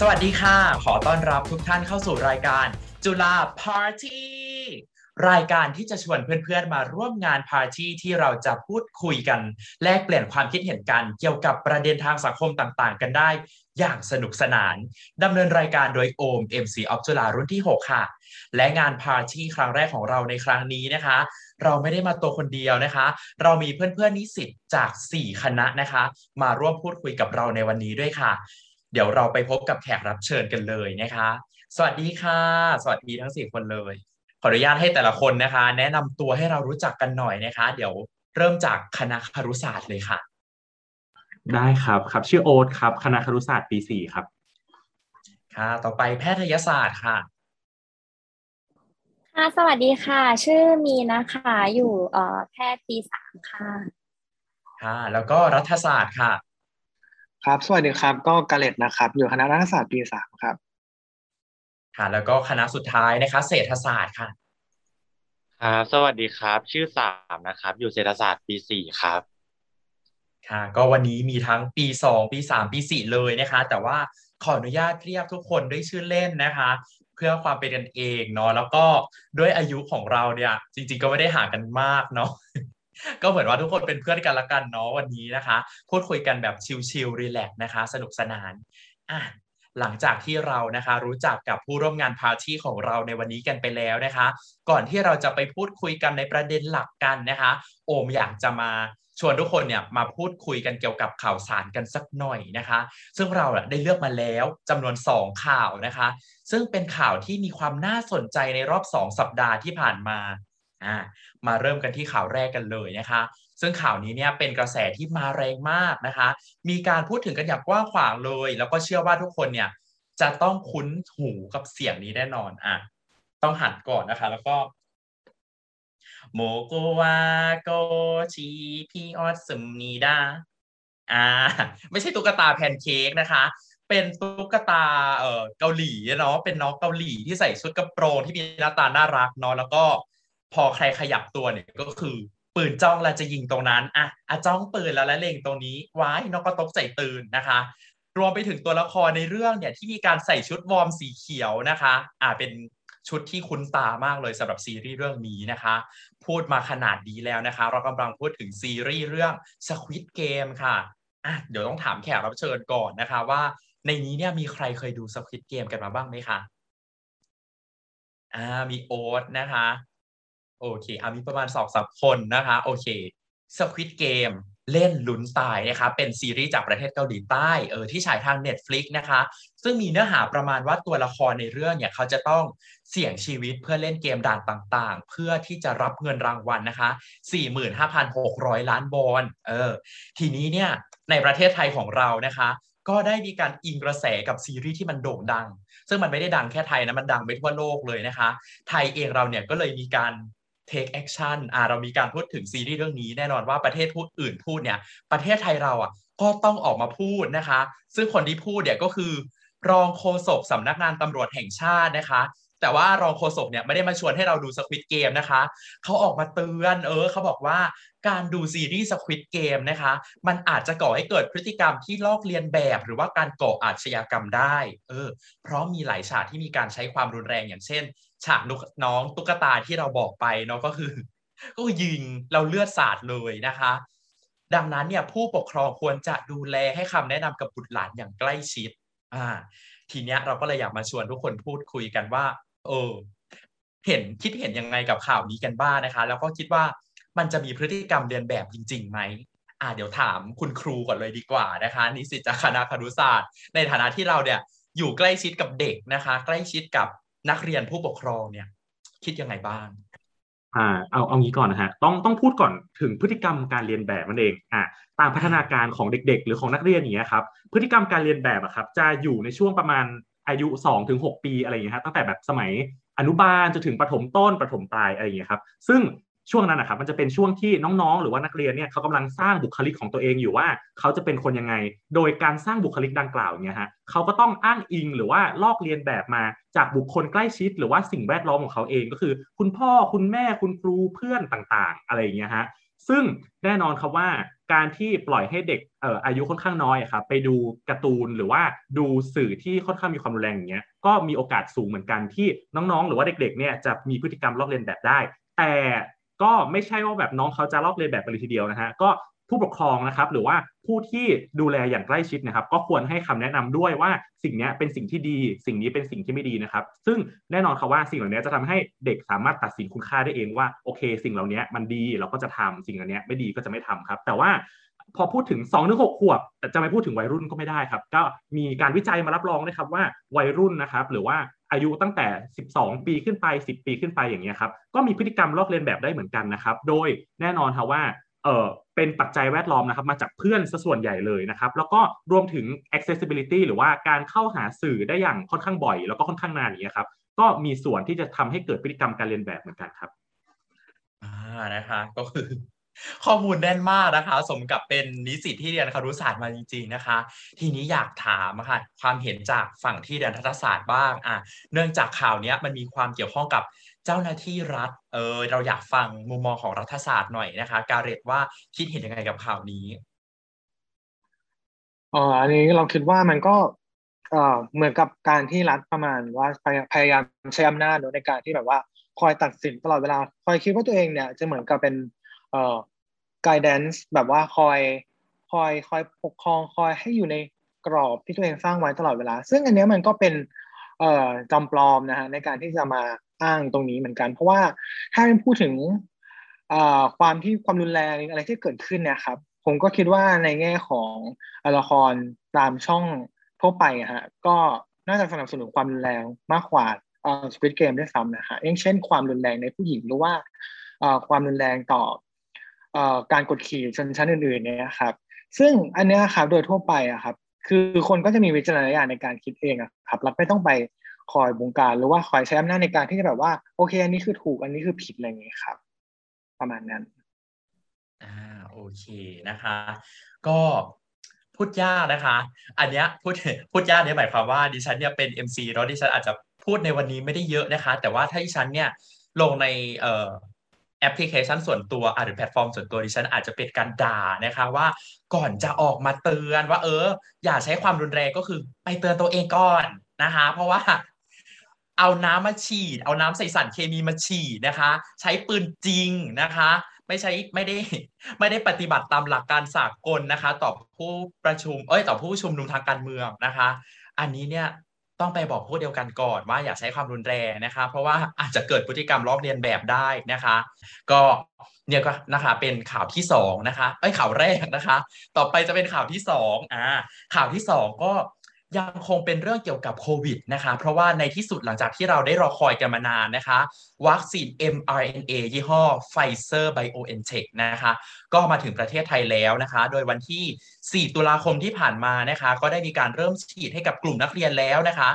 สวัสดีค่ะ ขอต้อนรับทุกท่านเข้าสู่รายการ จุฬาพาร์ตี้รายการที่จะชวนเพื่อนๆมาร่วมงานพาร์ตี้ที่เราจะพูดคุยกัน แลกเปลี่ยนความคิดเห็นกัน เกี่ยวกับประเด็นทางสังคมต่างๆ กันได้ อย่างสนุกสนานดำเนินรายการโดยโอม MC of จุฬารุ่นที่ 6 ค่ะ และงานพาร์ตี้ครั้งแรกของเราในครั้งนี้นะคะ เราไม่ได้มาตัวคนเดียวนะคะ เรามีเพื่อนๆนิสิตจาก 4 คณะนะคะ มาร่วมพูดคุยกับเราในวันนี้ด้วยค่ะ เดี๋ยวเราไปพบกับแขกรับเชิญกันเลยนะคะ สวัสดีค่ะ สวัสดีทั้ง4คนเลย ขออนุญาตให้แต่ละคนนะคะ แนะนำตัวให้เรารู้จักกันหน่อยนะคะ เดี๋ยวเริ่มจากคณะครุศาสตร์เลยค่ะ ได้ครับครับ ชื่อโอ๊ตครับ คณะครุศาสตร์ปีสี่ครับ ค่ะ ต่อไปแพทยศาสตร์ค่ะค่ะสวัสดีค่ะ ชื่อมีนะคะอยู่เอ่อแพทย์ปีสามค่ะ ค่ะ แล้วก็รัฐศาสตร์ค่ะ ครับสวัสดีครับ ก็กาเลตนะครับ อยู่คณะรัฐศาสตร์ปีสามครับ ค่ะ แล้วก็คณะสุดท้ายนะคะ เศรษฐศาสตร์ค่ะครับสวัสดีครับ ชื่อสามนะครับ อยู่เศรษฐศาสตร์ปีสี่ครับ ค่ะ ก็วันนี้มีทั้งปี2ปี3ปี4เลยนะคะ แต่ว่าขออนุญาตเรียกทุกคนด้วยชื่อเล่นนะคะ เพื่อความเป็นกันเองเนาะแล้วก็ด้วยอายุของเราเนี่ย จริง ๆ ก็ไม่ได้ห่างกันมากเนาะ ก็เหมือนว่าทุกคนเป็นเพื่อนกันละกันเนาะวันนี้นะคะพูดคุยกันแบบชิลๆ relax นะคะ สนุกสนานอะหลังจากที่เรานะคะ รู้จักกับผู้ร่วมงานพาร์ตี้ของเราในวันนี้กันไปแล้วนะคะ ก่อนที่เราจะไปพูดคุยกันในประเด็นหลักกันนะคะ โอมอยากจะมาชวนทุกคนเนี่ยมาพูดคุยกันเกี่ยวกับข่าวสารกันสักหน่อยนะคะ ซึ่งเราได้เลือกมาแล้วจำนวน 2 ข่าวนะคะ ซึ่งเป็นข่าวที่มีความน่าสนใจในรอบ 2 สัปดาห์ที่ผ่านมาอ่า มาเริ่มกันที่ข่าวแรกกันเลยนะคะ ซึ่งข่าวนี้เนี่ยเป็นกระแสที่มาแรงมากนะคะ มีการพูดถึงกันอย่างกว้างขวางเลย แล้วก็เชื่อว่าทุกคนเนี่ยจะต้องคุ้นหูกับเสียงนี้แน่นอนอะต้องหันก่อนนะคะ แล้วก็โมโกวาโกชิพีออสสมีดาอ่า ไม่ใช่ตุ๊กตาแพนเค้กนะคะ เป็นตุ๊กตาเอ่อเกาหลีเนาะเป็นน้องเกาหลีที่ใส่ชุดกระโปรงที่มีหน้าตาน่ารักเนาะแล้วก็ พอใครขยับตัวเนี่ยก็คือ ปืนจ้องแล้วจะยิงตรงนั้นอะอะจ้องปืนแล้วแล้วเล็งตรงนี้ว้ายนกก็ตกใจตื่นนะคะ รวมไปถึงตัวละครในเรื่องเนี่ยที่มีการใส่ชุดวอร์มสีเขียวนะคะ อ่าเป็นชุดที่คุ้นตามากเลยสำหรับซีรีส์เรื่องนี้นะคะ พูดมาขนาดนี้แล้วนะคะ เรากำลังพูดถึงซีรีส์เรื่อง Squid Game ค่ะอะเดี๋ยวต้องถามแขกรับเชิญก่อนนะคะว่าในนี้เนี่ยมีใครเคยดู Squid Game กันมาบ้างไหมคะอ่ามีโอ๊ตนะคะ โอเคอามีประมาณสองสามคนนะคะ โอเค Squid Game เล่นลุ้นตายนะคะเป็นซีรีส์จากประเทศเกาหลีใต้เออที่ฉายทาง Netflix นะคะ ซึ่งมีเนื้อหาประมาณว่าตัวละครในเรื่องเนี่ยเขาจะต้องเสี่ยงชีวิตเพื่อเล่นเกมด่านต่างๆ เพื่อที่จะรับเงินรางวัลนะคะ 45,600 ล้านวอนเออทีนี้เนี่ยในประเทศไทยของเรานะคะ ก็ได้มีการอิงกระแสกับซีรีส์ที่มันโด่งดัง ซึ่งมันไม่ได้ดังแค่ไทยนะมันดังไปทั่วโลกเลยนะคะ ไทยเองเราเนี่ยก็เลยมีการ take action อ่าเรามีการพูดถึงซีรีส์เรื่องนี้แน่นอนว่าประเทศพูดอื่นพูดเนี่ย ประเทศไทยเราอะก็ต้องออกมาพูดนะคะ ซึ่งคนที่พูดเนี่ยก็คือ รองโฆษกสำนักงานตำรวจแห่งชาตินะคะ แต่ว่ารองโฆษกเนี่ยไม่ได้มาชวนให้เราดูสควิตเกมนะคะเขาออกมาเตือนเออเขาบอกว่าการดูซีรีส์สควิตเกมนะคะ มันอาจจะก่อให้เกิดพฤติกรรมที่ลอกเลียนแบบ หรือว่าการก่ออาชญากรรมได้ เออ เพราะมีหลายฉากที่มีการใช้ความรุนแรงอย่างเช่น ฉากน้องตุ๊กตาที่เราบอกไปเนาะก็คือ ก็ยิงเราเลือดสาดเลยนะคะ ดังนั้นเนี่ยผู้ปกครองควรจะดูแลให้คำแนะนำกับบุตรหลานอย่างใกล้ชิด อ่า ทีเนี้ยเราก็เลยอยากมาชวนทุกคนพูดคุยกันว่า เออ เห็นคิดเห็นยังไงกับข่าวนี้กันบ้างนะคะ แล้วก็คิดว่ามันจะมีพฤติกรรมเรียนแบบจริงๆไหมอ่าเดี๋ยวถามคุณครูก่อนเลยดีกว่านะคะนิสิตจากคณะครุศาสตร์ ในฐานะที่เราเนี่ยอยู่ใกล้ชิดกับเด็กนะคะ ใกล้ชิดกับ นักเรียนผู้ปกครองเนี่ย คิดยังไงบ้าง อ่า เอาเอางี้ก่อนนะฮะต้องต้องพูดก่อนถึงพฤติกรรมการเรียนแบบมันเองอ่าตามพัฒนาการของเด็ก ๆ หรือของนักเรียนอย่างเงี้ยครับพฤติกรรมการเรียนแบบอะครับ จะอยู่ในช่วงประมาณอายุ2ถึง6ปีอะไรอย่างเงี้ยครับตั้งแต่แบบสมัยอนุบาลจนถึงประถมต้นประถมปลายอะไรอย่างเงี้ยครับ ซึ่ง ช่วงนั้นนะครับมันจะเป็นช่วงที่น้องๆ หรือว่านักเรียนเนี่ยเขากำลังสร้างบุคลิกของตัวเองอยู่ว่า เขาจะเป็นคนยังไง โดยการสร้างบุคลิกดังกล่าวเนี่ยฮะเขาก็ต้องอ้างอิงหรือว่าลอกเรียนแบบมาจากบุคคลใกล้ชิด หรือว่าสิ่งแวดล้อมของเขาเองก็คือ คุณพ่อคุณแม่คุณครูเพื่อนต่างๆ อะไรอย่างเงี้ยฮะซึ่งแน่นอนครับว่าการที่ปล่อยให้เด็กเอ่ออายุค่อนข้างน้อยครับไปดูการ์ตูนหรือว่าดูสื่อที่ค่อนข้างมีความรุนแรงอย่างเงี้ยก็มีโอกาสสูงเหมือนกันที่น้องๆ หรือว่าเด็กๆเนี่ยจะมีพฤติกรรมลอกเลียนแบบได้ แต่ ก็ไม่ใช่ว่าแบบน้องเขาจะลอกเลียนแบบไปเลยทีเดียวนะฮะก็ผู้ปกครองนะครับหรือว่าผู้ที่ดูแลอย่างใกล้ชิดนะครับ ก็ควรให้คำแนะนำด้วยว่าสิ่งนี้เป็นสิ่งที่ดี สิ่งนี้เป็นสิ่งที่ไม่ดีนะครับ ซึ่งแน่นอนครับว่าสิ่งเหล่านี้จะทำให้เด็กสามารถตัดสินคุณค่าได้เองว่าโอเค สิ่งเหล่านี้มันดีเราก็จะทำสิ่งเหล่านี้ไม่ดีก็จะไม่ทำครับ แต่ว่าพอพูดถึง2อถึงหขวบแต่จะไม่พูดถึงวัยรุ่นก็ไม่ได้ครับ ก็มีการวิจัยมารับรองนะครับว่าวัยรุ่นนะครับ หรือว่า อายุตั้งแต่ 12 ปีขึ้นไป 10 ปีขึ้นไปอย่างเงี้ยครับก็มีพฤติกรรมลอกเลียนแบบได้เหมือนกันนะครับโดยแน่นอนครับว่าเออเป็นปัจจัยแวดล้อมนะครับมาจากเพื่อนซะส่วนใหญ่เลยนะครับแล้วก็รวมถึง accessibility หรือว่าการเข้าหาสื่อได้อย่างค่อนข้างบ่อย แล้วก็ค่อนข้างนานอย่างเงี้ยครับก็มีส่วนที่จะทำให้เกิดพฤติกรรมการเรียนแบบเหมือนกันครับอ่านะคะก็คือ ข้อมูลแน่นมากนะคะ สมกับเป็นนิสิตที่เรียนครุศาสตร์มาจริง ๆนะคะ ทีนี้อยากถามค่ะความเห็นจากฝั่งที่เรียนรัฐศาสตร์บ้างอะเนื่องจากข่าวนี้มันมีความเกี่ยวข้องกับเจ้าหน้าที่รัฐเออเราอยากฟังมุมมองของรัฐศาสตร์หน่อยนะคะ การเรตว่าคิดเห็นยังไงกับข่าวนี้อ๋ออันนี้เราคิดว่ามันก็เออเหมือนกับการที่รัฐประมาณว่าพยายามใช้อำนาจในการที่แบบว่าคอยตัดสินตลอดเวลาคอยคิดว่าตัวเองเนี่ยจะเหมือนกับเป็น เอ่อ guidance แบบว่าคอยคอยคอยปกครองคอยให้อยู่ในกรอบที่ตัวเองสร้างไว้ตลอดเวลา ซึ่งอันนี้มันก็เป็นเอ่อจำปลอมนะฮะในการที่จะมาอ้างตรงนี้เหมือนกัน เพราะว่าถ้าเป็นพูดถึงความที่ความรุนแรงอะไรที่เกิดขึ้นเนี่ยครับ ผมก็คิดว่าในแง่ของละครตามช่องทั่วไปฮะก็น่าจะสนับสนุนความรุนแรงมากกว่าสปิทเกมได้ซ้ำนะฮะอย่างเช่นความรุนแรงในผู้หญิงหรือว่าความรุนแรงต่อ การกดขี่ชนชั้นอื่นๆเนี่ยครับ ซึ่งอันนี้ครับโดยทั่วไปอะครับ คือคนก็จะมีวิจารณญาณในการคิดเองอะครับรัฐไม่ต้องไปคอยบงการหรือว่าคอยใช้อำนาจในการที่จะแบบว่า โอเค อันนี้คือถูกอันนี้คือผิดอะไรอย่างเงี้ยครับ ประมาณนั้นอ่าโอเคนะคะ ก็พูดยากนะคะ อันเนี้ยพูดพูดยากเนี่ยหมายความว่าดิฉันเนี่ยเป็น MC แล้วดิฉันอาจจะพูดในวันนี้ไม่ได้เยอะนะคะ แต่ว่าถ้าดิฉันเนี่ยลงในเอ่อ แอปพลิเคชันส่วนตัวหรือแพลตฟอร์มส่วนตัวดิฉันอาจจะเป็นการด่านะคะว่าก่อนจะออกมาเตือนว่า เออ อย่าใช้ความรุนแรงก็คือไปเตือนตัวเองก่อนนะคะ เพราะว่าเอาน้ำมาฉีด เอาน้ำใส่สารเคมีมาฉีดนะคะ ใช้ปืนจริงนะคะ ไม่ใช่ไม่ได้ไม่ได้ปฏิบัติตามหลักการสากลนะคะ ต่อผู้ประชุม เอ้ยต่อผู้ชุมนุมทางการเมืองนะคะ อันนี้เนี่ย ต้องไปบอกผู้เดียวกันก่อนว่าอย่าใช้ความรุนแรงนะคะ เพราะว่าอาจจะเกิดพฤติกรรมลอกเลียนแบบได้นะคะ ก็เนี่ยก็นะคะเป็นข่าวที่สองนะคะไอ้ข่าวแรกนะคะ ต่อไปจะเป็นข่าวที่สองอ่าข่าวที่สองก็ ยังคงเป็นเรื่องเกี่ยวกับโควิดนะคะ เพราะว่าในที่สุดหลังจากที่เราได้รอคอยกันมานานนะคะ วัคซีน mRNA ยี่ห้อ Pfizer BioNTech นะคะ ก็มาถึงประเทศไทยแล้วนะคะ โดยวันที่ 4 ตุลาคมที่ผ่านมานะคะ ก็ได้มีการเริ่มฉีดให้กับกลุ่มนักเรียนแล้วนะคะ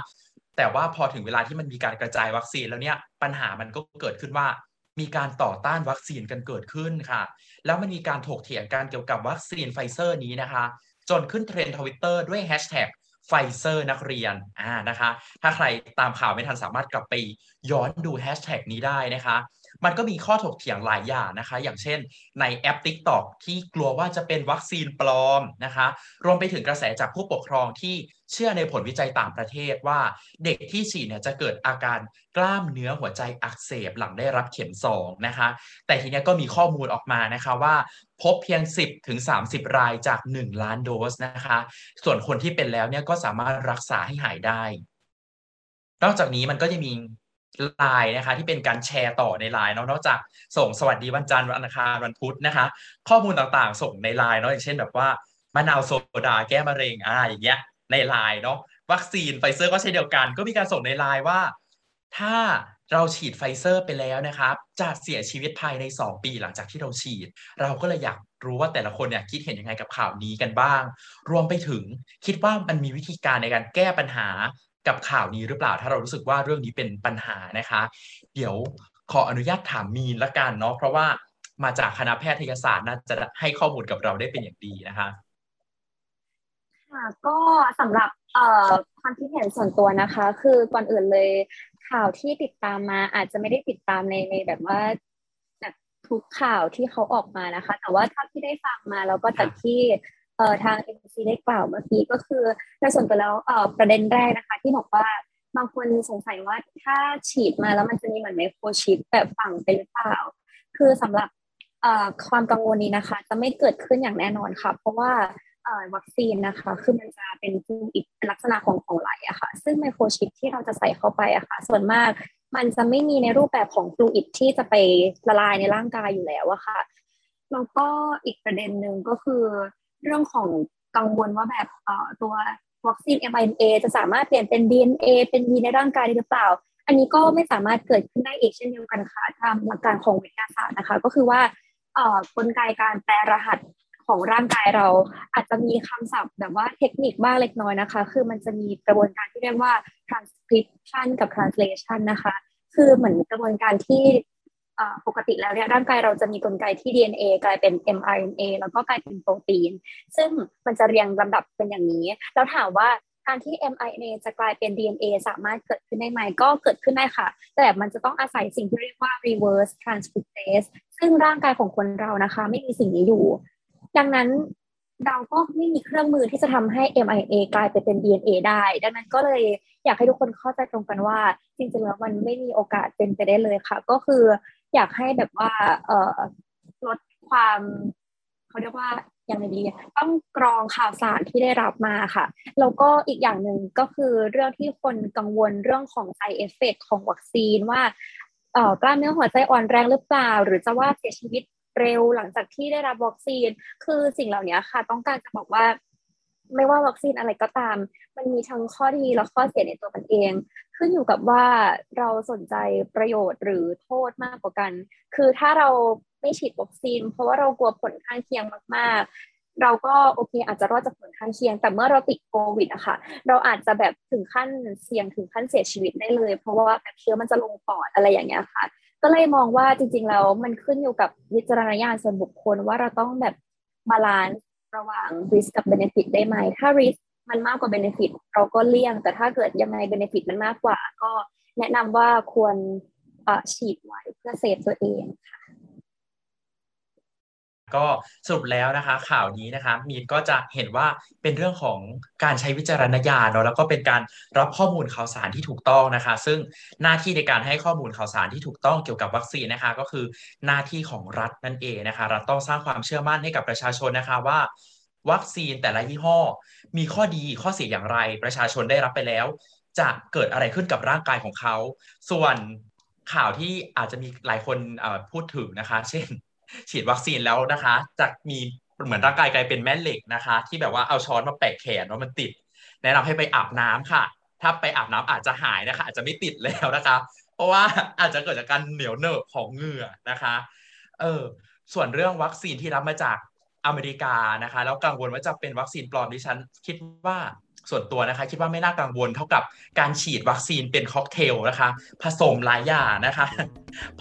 แต่ว่าพอถึงเวลาที่มันมีการกระจายวัคซีนแล้วเนี่ยปัญหามันก็เกิดขึ้นว่ามีการต่อต้านวัคซีนกันเกิดขึ้นค่ะ แล้วมันมีการถกเถียงกันเกี่ยวกับวัคซีนไฟเซอร์นี้นะคะ จนขึ้นเทรนด์ทวิตเตอร์ด้วยแฮชแท็ก ไฟเซอร์นักเรียนอ่านะคะ ถ้าใครตามข่าวไม่ทันสามารถกลับไปย้อนดูแฮชแท็กนี้ได้นะคะ มันก็มีข้อถกเถียงหลายอย่างนะคะ อย่างเช่น ในแอป TikTok ที่กลัวว่าจะเป็นวัคซีนปลอมนะคะ รวมไปถึงกระแสจากผู้ปกครองที่เชื่อในผลวิจัยต่างประเทศว่าเด็กที่ฉีดเนี่ยจะเกิดอาการกล้ามเนื้อหัวใจอักเสบหลังได้รับเข็ม2นะคะ แต่ทีนี้ก็มีข้อมูลออกมานะคะว่า พบเพียง 10ถึง30 รายจาก 1 ล้านโดสนะคะ ส่วนคนที่เป็นแล้วเนี่ยก็สามารถรักษาให้หายได้ นอกจากนี้มันก็จะมี ไลน์นะคะ ที่เป็นการแชร์ต่อในไลน์เนาะนอกจากส่งสวัสดีวันจันทร์วันอังคารวันพุธนะคะ ข้อมูลต่างๆ ส่งในไลน์เนาะอย่างเช่นแบบว่ามะนาวโซดาแก้มะเร็งอ่าอย่างเงี้ยในไลน์เนาะวัคซีนไฟเซอร์ก็เช่นเดียวกัน ก็มีการส่งในไลน์ว่า ถ้าเราฉีดไฟเซอร์ไปแล้วนะครับจะเสียชีวิตภายใน 2 ปีหลังจากที่เราฉีด เราก็เลยอยากรู้ว่าแต่ละคนเนี่ยคิดเห็นยังไงกับข่าวนี้กันบ้าง รวมไปถึงคิดว่ามันมีวิธีการในการแก้ปัญหา กับข่าวนี้หรือเปล่า ถ้าเรารู้สึกว่าเรื่องนี้เป็นปัญหานะคะ เดี๋ยวขออนุญาตถามมีนละกันเนาะเพราะว่ามาจากคณะแพทยศาสตร์น่าจะให้ข้อมูลกับเราได้เป็นอย่างดีนะคะค่ะก็สำหรับเอ่อความคิดเห็นส่วนตัวนะคะ คือก่อนอื่นเลยข่าวที่ติดตามมาอาจจะไม่ได้ติดตามในในแบบว่าทุกข่าวที่เขาออกมานะคะ แต่ว่าถ้าที่ได้ฟังมาแล้วก็จากที่ อ่อทางเอ็มซีได้กล่าวเมื่อกี้ก็คือในส่วนตัวแล้วเอ่อประเด็นแรกนะคะที่บอกว่าบางคนสงสัยว่าถ้าฉีดมาแล้วมันจะมีเหมือนไมโครชิปแบบฝังไปหรือเปล่า คือสำหรับความกังวลนี้นะคะ จะไม่เกิดขึ้นอย่างแน่นอนค่ะ เพราะว่าวัคซีนนะคะ คือมันจะเป็นฟลูอิดลักษณะของของไหลอะค่ะ ซึ่งไมโครชิปที่เราจะใส่เข้าไปอะค่ะ ส่วนมากมันจะไม่มีในรูปแบบของฟลูอิดที่จะไปละลายในร่างกายอยู่แล้วอะค่ะแล้วก็อีกประเด็นหนึ่งก็คือ เรื่องของกังวลว่าแบบตัววัคซีน mRNA จะสามารถเปลี่ยนเป็น DNA เป็นยีในร่างกายได้หรือเปล่า อันนี้ก็ไม่สามารถเกิดขึ้นได้อีกเช่นเดียวกันค่ะตามหลักการของวิทยาศาสตร์นะคะ ก็คือว่ากลไกการแปลรหัสของร่างกายเราอาจจะมีคำศัพท์แบบว่าเทคนิคบ้างเล็กน้อยนะคะ คือมันจะมีกระบวนการที่เรียกว่า transcription กับ translation นะคะ คือเหมือนกระบวนการที่ ปกติแล้วเนี่ยร่างกายเราจะมีกลไกที่ DNA กลายเป็น mRNA แล้วก็กลายเป็นโปรตีน ซึ่งมันจะเรียงลำดับเป็นอย่างนี้ แล้วถามว่าการที่ mRNA จะกลายเป็น DNA สามารถเกิดขึ้นได้ไหมก็เกิดขึ้นได้ค่ะ แต่มันจะต้องอาศัยสิ่งที่เรียกว่า reverse transcriptase ซึ่งร่างกายของคนเรานะคะ ไม่มีสิ่งนี้อยู่ ดังนั้นเราก็ไม่มีเครื่องมือที่จะทำให้ mRNA กลายไปเป็น DNA ได้ ดังนั้นก็เลยอยากให้ทุกคนเข้าใจตรงกันว่า จริงๆแล้วมันไม่มีโอกาสเป็นไปได้เลยค่ะ ก็คือ อยากให้แบบว่าเออลดความเขาเรียกว่าอย่างไรดีต้องกรองข่าวสารที่ได้รับมาค่ะแล้วก็อีกอย่างหนึ่งก็คือเรื่องที่คนกังวลเรื่องของ side effect ของวัคซีนว่าเออกล้ามเนื้อหัวใจอ่อนแรงหรือเปล่า หรือจะว่าเสียชีวิตเร็วหลังจากที่ได้รับวัคซีน คือสิ่งเหล่านี้ค่ะ ต้องการจะบอกว่า ไม่ว่าวัคซีนอะไรก็ตาม มันมีทั้งข้อดีและข้อเสียในตัวมันเอง ขึ้นอยู่กับว่าเราสนใจประโยชน์หรือโทษมากกว่ากัน คือถ้าเราไม่ฉีดวัคซีน เพราะว่าเรากลัวผลข้างเคียงมากๆ เราก็โอเค อาจจะรอดจากผลข้างเคียง แต่เมื่อเราติดโควิดอะค่ะ เราอาจจะแบบถึงขั้นเสี่ยงถึงขั้นเสียชีวิตได้เลย เพราะว่าแบบเชื้อมันจะลงปอดอะไรอย่างเงี้ยค่ะ ก็เลยมองว่าจริงๆแล้วมันขึ้นอยู่กับวิจารณญาณส่วนบุคคลว่าเราต้องแบบbalance ระหว่าง risk กับ benefit ได้ไหม ถ้า risk มันมากกว่า benefit เราก็เลี่ยง แต่ถ้าเกิดยังไง benefit มันมากกว่า ก็แนะนำว่าควรฉีดไว้เพื่อ save ตัวเองค่ะก็สรุปแล้วนะคะ ข่าวนี้นะคะมีนก็จะเห็นว่าเป็นเรื่องของการใช้วิจารณญาณเนาะแล้วก็เป็นการรับข้อมูลข่าวสารที่ถูกต้องนะคะ ซึ่งหน้าที่ในการให้ข้อมูลข่าวสารที่ถูกต้องเกี่ยวกับวัคซีนนะคะ ก็คือหน้าที่ของรัฐนั่นเองนะคะ รัฐต้องสร้างความเชื่อมั่นให้กับประชาชนนะคะว่า วัคซีนแต่ละยี่ห้อ มีข้อดีข้อเสียอย่างไร ประชาชนได้รับไปแล้ว จะเกิดอะไรขึ้นกับร่างกายของเขา ส่วนข่าวที่อาจจะมีหลายคนพูดถึงนะคะ เช่น ฉีดวัคซีนแล้วนะคะจะมีเหมือนร่างกายกลายเป็นแม่เหล็กนะคะ ที่แบบว่าเอาช้อนมาแปะแขนว่ามันติด แนะนำให้ไปอาบน้ำค่ะ ถ้าไปอาบน้ำอาจจะหายนะคะ อาจจะไม่ติดแล้วนะคะ เพราะว่าอาจจะเกิดจากการเหนียวเหนอะของเหงื่อนะคะ เออส่วนเรื่องวัคซีนที่รับมาจาก อเมริกานะคะ แล้วกังวลว่าจะเป็นวัคซีนปลอมดิฉันคิดว่าส่วนตัวนะคะคิดว่าไม่น่ากังวลเท่ากับการฉีดวัคซีนเป็นค็อกเทลนะคะ ผสมหลายอย่างนะคะ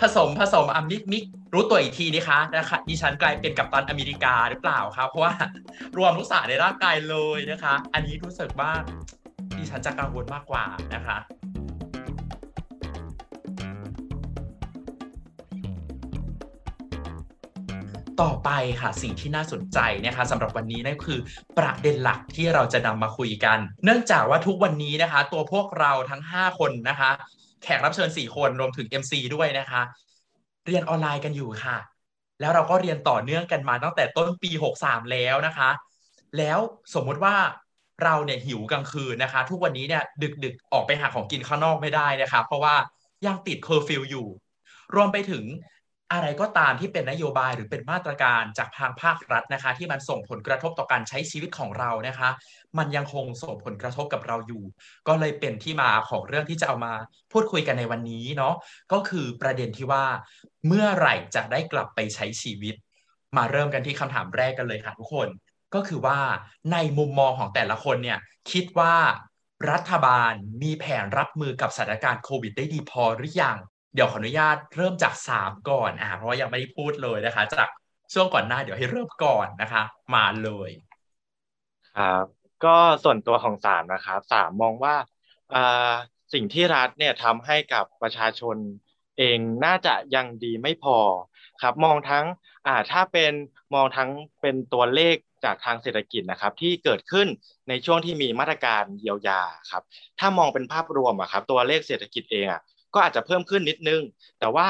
ผสมผสมอะ mix mix รู้ตัวอีกทีนะคะนะคะดิฉันกลายเป็นกัปตันอเมริกาหรือเปล่าครับเพราะว่ารวมทุกสารในร่างกายเลยนะคะ อันนี้รู้สึกว่าดิฉันจะกังวลมากกว่านะคะ ต่อไปค่ะสิ่งที่น่าสนใจนะคะสำหรับวันนี้นั่นคือประเด็นหลักที่เราจะนำมาคุยกัน เนื่องจากว่าทุกวันนี้นะคะ ตัวพวกเราทั้ง 5 คนนะคะ แขกรับเชิญ 4 คนรวมถึง MC ด้วยนะคะ เรียนออนไลน์กันอยู่ค่ะ แล้วเราก็เรียนต่อเนื่องกันมาตั้งแต่ต้นปี 63 แล้วนะคะ แล้วสมมุติว่าเราเนี่ยหิวกลางคืนนะคะ ทุกวันนี้เนี่ยดึกๆออกไปหาของกินข้างนอกไม่ได้นะคะ เพราะว่ายังติดเคอร์ฟิวอยู่ รวมไปถึง อะไรก็ตามที่เป็นนโยบายหรือเป็นมาตรการจากทางภาครัฐนะคะ ที่มันส่งผลกระทบต่อการใช้ชีวิตของเรานะคะ มันยังคงส่งผลกระทบกับเราอยู่ ก็เลยเป็นที่มาของเรื่องที่จะเอามาพูดคุยกันในวันนี้เนาะก็คือประเด็นที่ว่า เมื่อไหร่จะได้กลับไปใช้ชีวิต มาเริ่มกันที่คำถามแรกกันเลยค่ะทุกคน ก็คือว่าในมุมมองของแต่ละคนเนี่ยคิดว่ารัฐบาลมีแผนรับมือกับสถานการณ์โควิดได้ดีพอหรือยัง เดี๋ยวขออนุญาตเริ่มจากสามก่อนอ่าเพราะว่ายังไม่ได้พูดเลยนะคะ จากช่วงก่อนหน้าเดี๋ยวให้เริ่มก่อนนะคะ มาเลยครับก็ส่วนตัวของสามนะครับสามมองว่าสิ่งที่รัฐเนี่ยทำให้กับประชาชนเองน่าจะยังดีไม่พอครับ มองทั้งอ่าถ้าเป็นมองทั้งเป็นตัวเลขจากทางเศรษฐกิจนะครับ ที่เกิดขึ้นในช่วงที่มีมาตรการเยียวยาครับ ถ้ามองเป็นภาพรวมอะครับ ตัวเลขเศรษฐกิจเองอะ ก็อาจจะเพิ่มขึ้นนิดนึง แต่ว่า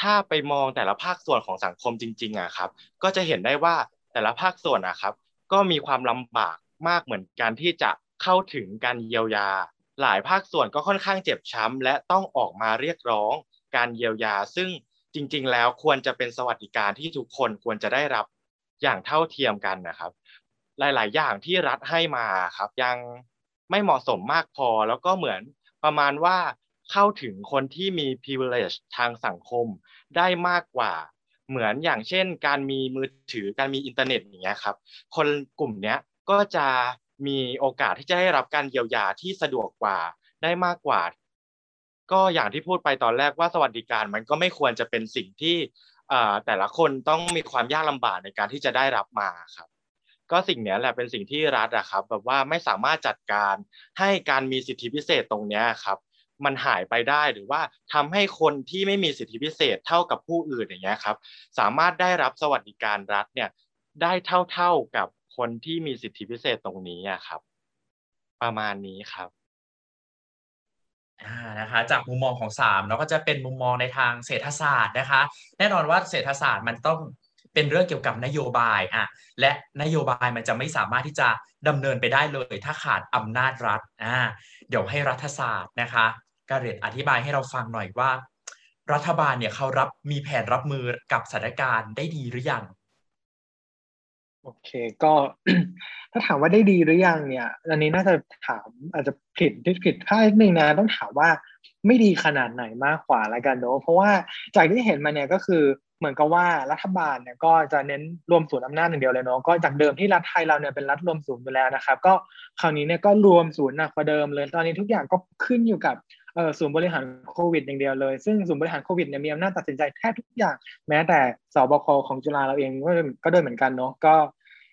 ถ้าไปมองแต่ละภาคส่วนของสังคมจริงๆอะครับ ก็จะเห็นได้ว่าแต่ละภาคส่วนอะครับ ก็มีความลำบากมากเหมือนกันที่จะเข้าถึงการเยียวยา หลายภาคส่วนก็ค่อนข้างเจ็บช้ำและต้องออกมาเรียกร้อง การเยียวยา ซึ่งจริง ๆ แล้วควรจะเป็นสวัสดิการที่ทุกคนควรจะได้รับอย่างเท่าเทียมกันนะครับ หลาย ๆ อย่างที่รัฐให้มาครับ ยังไม่เหมาะสมมากพอแล้วก็เหมือนประมาณว่า เข้าถึงคนที่มี privilege ทางสังคมได้มากกว่า เหมือนอย่างเช่น การมีมือถือการมีอินเทอร์เน็ตอย่างเงี้ยครับ คนกลุ่มเนี้ยก็จะมีโอกาสที่จะได้รับการเยียวยาที่สะดวกกว่าได้มากกว่า ก็อย่างที่พูดไปตอนแรกว่าสวัสดิการมันก็ไม่ควรจะเป็นสิ่งที่แต่ละคนต้องมีความยากลำบากในการที่จะได้รับมาครับ ก็สิ่งนี้แหละเป็นสิ่งที่รัฐอะครับ แบบว่าไม่สามารถจัดการให้การมีสิทธิพิเศษตรงนี้ครับ มันหายไปได้หรือว่าทำให้คนที่ไม่มีสิทธิพิเศษเท่ากับผู้อื่นอย่างเงี้ยครับสามารถได้รับสวัสดิการรัฐเนี่ยได้เท่าๆกับคนที่มีสิทธิพิเศษตรงนี้อะครับ ประมาณนี้ครับอ่านะคะจากมุมมองของสามเนาก็จะเป็นมุมมองในทางเศรษฐศาสตร์นะคะ แน่นอนว่าเศรษฐศาสตร์มันต้องเป็นเรื่องเกี่ยวกับนโยบายอะและนโยบายมันจะไม่สามารถที่จะดำเนินไปได้เลย ถ้าขาดอำนาจรัฐอ่าเดี๋ยวให้รัฐศาสตร์นะคะ กาเรตอธิบายให้เราฟังหน่อยว่า รัฐบาลเนี่ยเขารับมีแผนรับมือกับสถานการณ์ได้ดีหรือยังโอเคก็ถ้าถามว่าได้ดีหรือยังเนี่ยอันนี้น่าจะถามอาจจะผิดผิดพลาดนิดนึงนะต้องถามว่าไม่ดีขนาดไหนมากกว่าละกันเนาะเพราะว่าจากที่เห็นมาเนี่ยก็คือเหมือนกับว่ารัฐบาลเนี่ยก็จะเน้นรวมศูนย์อำนาจอย่งเดียวเลยเนาะก็จากเดิมที่รัฐไทยเราเนี่ยเป็นรัฐรวมศูนย์ไปแล้วนะครับ ก็คราวนี้เนี่ยก็รวมศูนย์หนักกว่าเดิมเลย ตอนนี้ทุกอย่างก็ขึ้นอยู่กับ ศูนย์บริหารโควิดอย่างเดียวเลย ซึ่งศูนย์บริหารโควิดเนี่ยมีอำนาจตัดสินใจแทบทุกอย่าง แม้แต่สบคของจุฬาเราเองก็ก็ด้วยเหมือนกันเนาะก็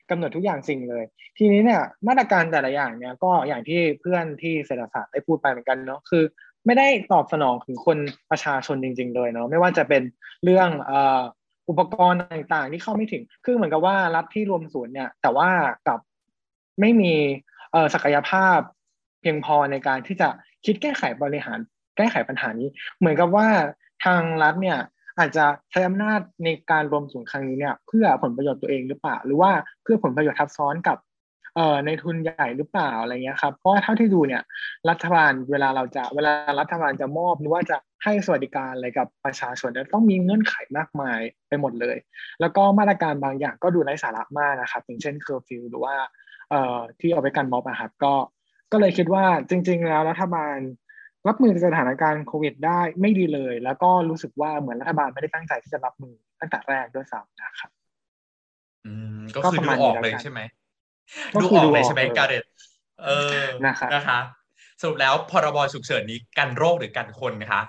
กำหนดทุกอย่างสิ่งเลย ทีนี้เนี่ยมาตรการแต่ละอย่างเนี่ยก็อย่างที่เพื่อนที่เศรษฐศาสตร์ได้พูดไปเหมือนกันเนาะคือ ไม่ได้ตอบสนองถึงคนประชาชนจริง ๆ เลยเนาะไม่ว่าจะเป็นเรื่องอุปกรณ์ต่างๆ ที่เข้าไม่ถึง คือเหมือนกับว่ารัฐที่รวมศูนย์เนี่ย แต่ว่ากับไม่มีศักยภาพ เพียงพอในการที่จะคิดแก้ไขบริหารแก้ไขปัญหานี้ เหมือนกับว่าทางรัฐเนี่ยอาจจะใช้อำนาจในการรวมศูนย์ครั้งนี้เนี่ยเพื่อผลประโยชน์ตัวเองหรือเปล่า หรือว่าเพื่อผลประโยชน์ทับซ้อนกับเอ่อในทุนใหญ่หรือเปล่าอะไรเงี้ยครับเพราะเท่าที่ดูเนี่ยรัฐบาลเวลาเราจะเวลารัฐบาลจะมอบหรือว่าจะให้สวัสดิการอะไรกับประชาชนต้องมีเงื่อนไขมากมายไปหมดเลย แล้วก็มาตรการบางอย่างก็ดูไร้สาระมากนะครับ อย่างเช่นเคอร์ฟิวหรือว่าเอ่อที่เอาไปกันม็อบนะครับก็ ก็เลยคิดว่าจริง ๆ แล้วรัฐบาลรับมือสถานการณ์โควิดได้ไม่ดีเลย แล้วก็รู้สึกว่าเหมือนรัฐบาลไม่ได้ตั้งใจที่จะรับมือตั้งแต่แรกด้วยซ้ำนะครับอืมก็คือดูออกเลยใช่ไหมดูออกเลยใช่ไหมการเดตเออนะครับนะคะสรุปแล้วพรบฉุกเฉินนี้กันโรคหรือกันคนนะคะ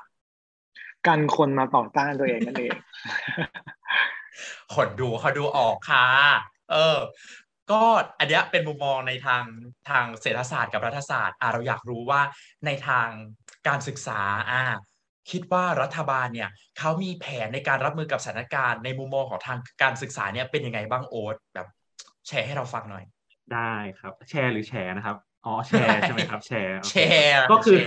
กันคนมาต่อต้านตัวเองนั่นเองคนดูเขาดูออกค่ะ เออ ก็อันนี้เป็นมุมมองในทางทางเศรษฐศาสตร์กับรัฐศาสตร์อ่าเราอยากรู้ว่าในทางการศึกษาอ่าคิดว่ารัฐบาลเนี่ยเขามีแผนในการรับมือกับสถานการณ์ในมุมมองของทางการศึกษาเนี่ยเป็นยังไงบ้างโอ๊ตแบบแชร์ให้เราฟังหน่อย ได้ครับ แชร์หรือแชร์นะครับอ๋อแชร์ใช่ไหมครับแชร์แชร์ก็คือ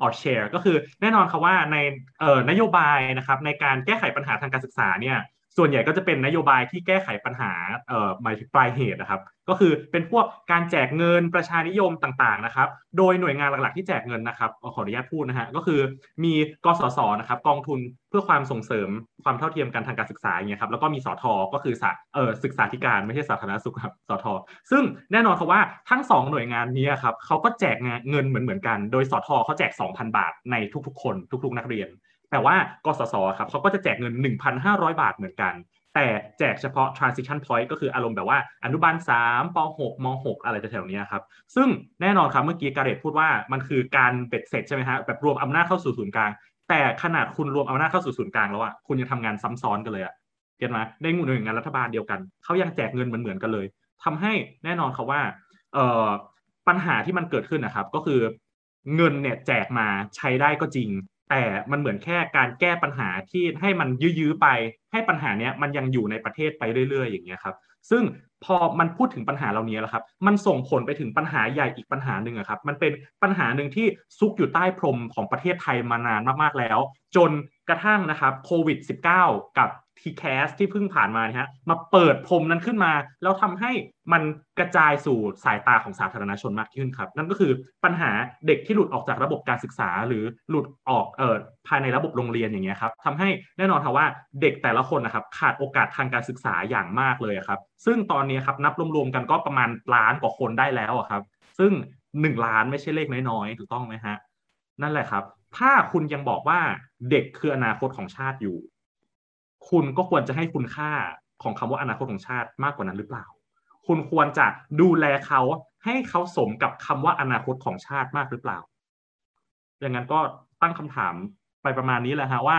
อ๋อแชร์ก็คือแน่นอนครับว่าในเอ่อนโยบายนะครับในการแก้ไขปัญหาทางการศึกษาเนี่ย ส่วนใหญ่ก็จะเป็นนโยบายที่แก้ไขปัญหาเอ่อหมายถึงปลายเหตุนะครับ ก็คือเป็นพวกการแจกเงินประชานิยมต่างๆนะครับ โดยหน่วยงานหลักๆที่แจกเงินนะครับขออนุญาตพูดนะฮะก็คือมีกสศนะครับกองทุนเพื่อความส่งเสริมความเท่าเทียมกันทางการศึกษาอย่างเงี้ยครับแล้วก็มีสทก็คือสเอ่อศึกษาธิการไม่ใช่สาธารณสุขครับสทซึ่งแน่นอนครับว่าทั้ง 2 หน่วยงานนี้ครับเขาก็แจกเงินเหมือนเหมือนกัน โดยสทเขาแจก 2,000 บาทในทุกๆ คนทุก ๆ นักเรียน แต่ว่ากสศครับเขาก็จะแจกเงิน 1,500 บาทเหมือนกัน แต่แจกเฉพาะ transition point ก็คืออารมณ์แบบว่าอนุบาล3ป 6 ม 6 อะไรแถวๆนี้ครับ ซึ่งแน่นอนครับเมื่อกี้การเรตพูดว่ามันคือการเบ็ดเสร็จใช่ไหมฮะแบบรวมอำนาจเข้าสู่ศูนย์กลาง แต่ขนาดคุณรวมอำนาจเข้าสู่ศูนย์กลางแล้วอะคุณยังทำงานซ้ำซ้อนกันเลยอะเห็นไหมในหน่วยงานรัฐบาลเดียวกันเขายังแจกเงินเหมือนๆกันเลยทำให้แน่นอนครับว่าเอ่อปัญหาที่มันเกิดขึ้นนะครับ ก็คือเงินเนี่ยแจกมาใช้ได้ก็จริง แต่มันเหมือนแค่การแก้ปัญหาที่ให้มันยื้อๆไป ให้ปัญหาเนี้ยมันยังอยู่ในประเทศไปเรื่อย ๆ อย่างเงี้ยครับ ซึ่งพอมันพูดถึงปัญหาเหล่านี้แล้วครับ มันส่งผลไปถึงปัญหาใหญ่อีกปัญหาหนึ่งครับ มันเป็นปัญหาหนึ่งที่ซุกอยู่ใต้พรมของประเทศไทยมานานมากๆแล้ว จนกระทั่งนะครับโควิด -19 กับ ทีแคสที่เพิ่งผ่านมานะฮะมาเปิดพรมนั้นขึ้นมา แล้วทำให้มันกระจายสู่สายตาของสาธารณชนมากขึ้นครับ นั่นก็คือปัญหาเด็กที่หลุดออกจากระบบการศึกษา หรือหลุดออกเอ่อภายในระบบโรงเรียนอย่างเงี้ยครับทำให้แน่นอนครับว่าเด็กแต่ละคนนะครับขาดโอกาสทางการศึกษาอย่างมากเลยครับ ซึ่งตอนนี้ครับนับรวมๆกันก็ประมาณล้านกว่าคนได้แล้วครับ ซึ่งหนึ่งล้านไม่ใช่เลขน้อยๆถูกต้องไหมฮะนั่นแหละครับ ถ้าคุณยังบอกว่าเด็กคืออนาคตของชาติอยู่ คุณก็ควรจะให้คุณค่าของคำว่าอนาคตของชาติมากกว่านั้นหรือเปล่า คุณควรจะดูแลเขาให้เขาสมกับคำว่าอนาคตของชาติมากหรือเปล่า อย่างนั้นก็ตั้งคำถามไปประมาณนี้แหละฮะว่า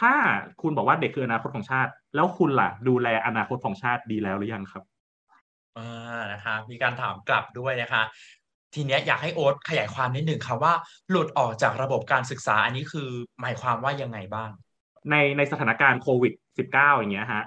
ถ้าคุณบอกว่าเด็กคืออนาคตของชาติ แล้วคุณล่ะ ดูแลอนาคตของชาติดีแล้วหรือยังครับอ่านะคะมีการถามกลับด้วยนะคะ ทีเนี้ยอยากให้โอ๊ตขยายความนิดหนึ่งค่ะว่า หลุดออกจากระบบการศึกษาอันนี้คือหมายความว่ายังไงบ้าง ในในสถานการณ์โควิด -19 อย่างเงี้ยฮะ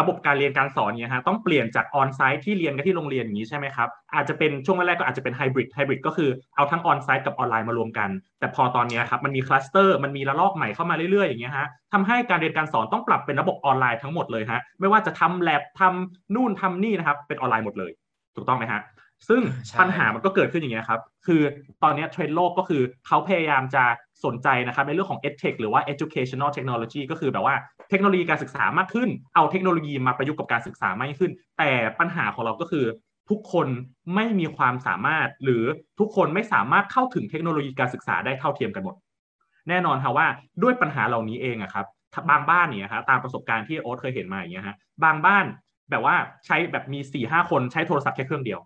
ระบบการเรียนการสอนเงี้ยฮะต้องเปลี่ยนจาก onsite ที่เรียนกันที่โรงเรียนอย่างนี้ใช่ไหมครับอาจจะเป็นช่วงแรกก็อาจจะเป็น hybrid hybrid ก็คือเอาทั้ง onsite กับออนไลน์มารวมกัน แต่พอตอนนี้ครับมันมีคลัสเตอร์มันมีระลอกใหม่เข้ามาเรื่อยๆอย่างเงี้ยฮะทำให้การเรียนการสอนต้องปรับเป็นระบบออนไลน์ทั้งหมดเลยฮะไม่ว่าจะทำแลบทำนู่นทำนี่นะครับเป็นออนไลน์หมดเลย ถูกต้องไหมฮะซึ่งปัญหามันก็เกิดขึ้นอย่างเงี้ยครับคือตอนนี้เทรนด์โลกก็คือเขาพยายามจะ สนใจนะครับในเรื่องของ edtech หรือว่า educational technology ก็คือแบบว่าเทคโนโลยีการศึกษามากขึ้น เอาเทคโนโลยีมาประยุกต์กับการศึกษามากขึ้น แต่ปัญหาของเราก็คือ ทุกคนไม่มีความสามารถ หรือทุกคนไม่สามารถเข้าถึงเทคโนโลยีการศึกษาได้เท่าเทียมกันหมด แน่นอนครับว่าด้วยปัญหาเหล่านี้เองอะครับบางบ้านเนี่ยครับตามประสบการณ์ที่โอ๊ตเคยเห็นมาอย่างเงี้ยฮะบางบ้านแบบว่าใช้แบบมีสี่ห้าคนใช้โทรศัพท์แค่เครื่องเดียว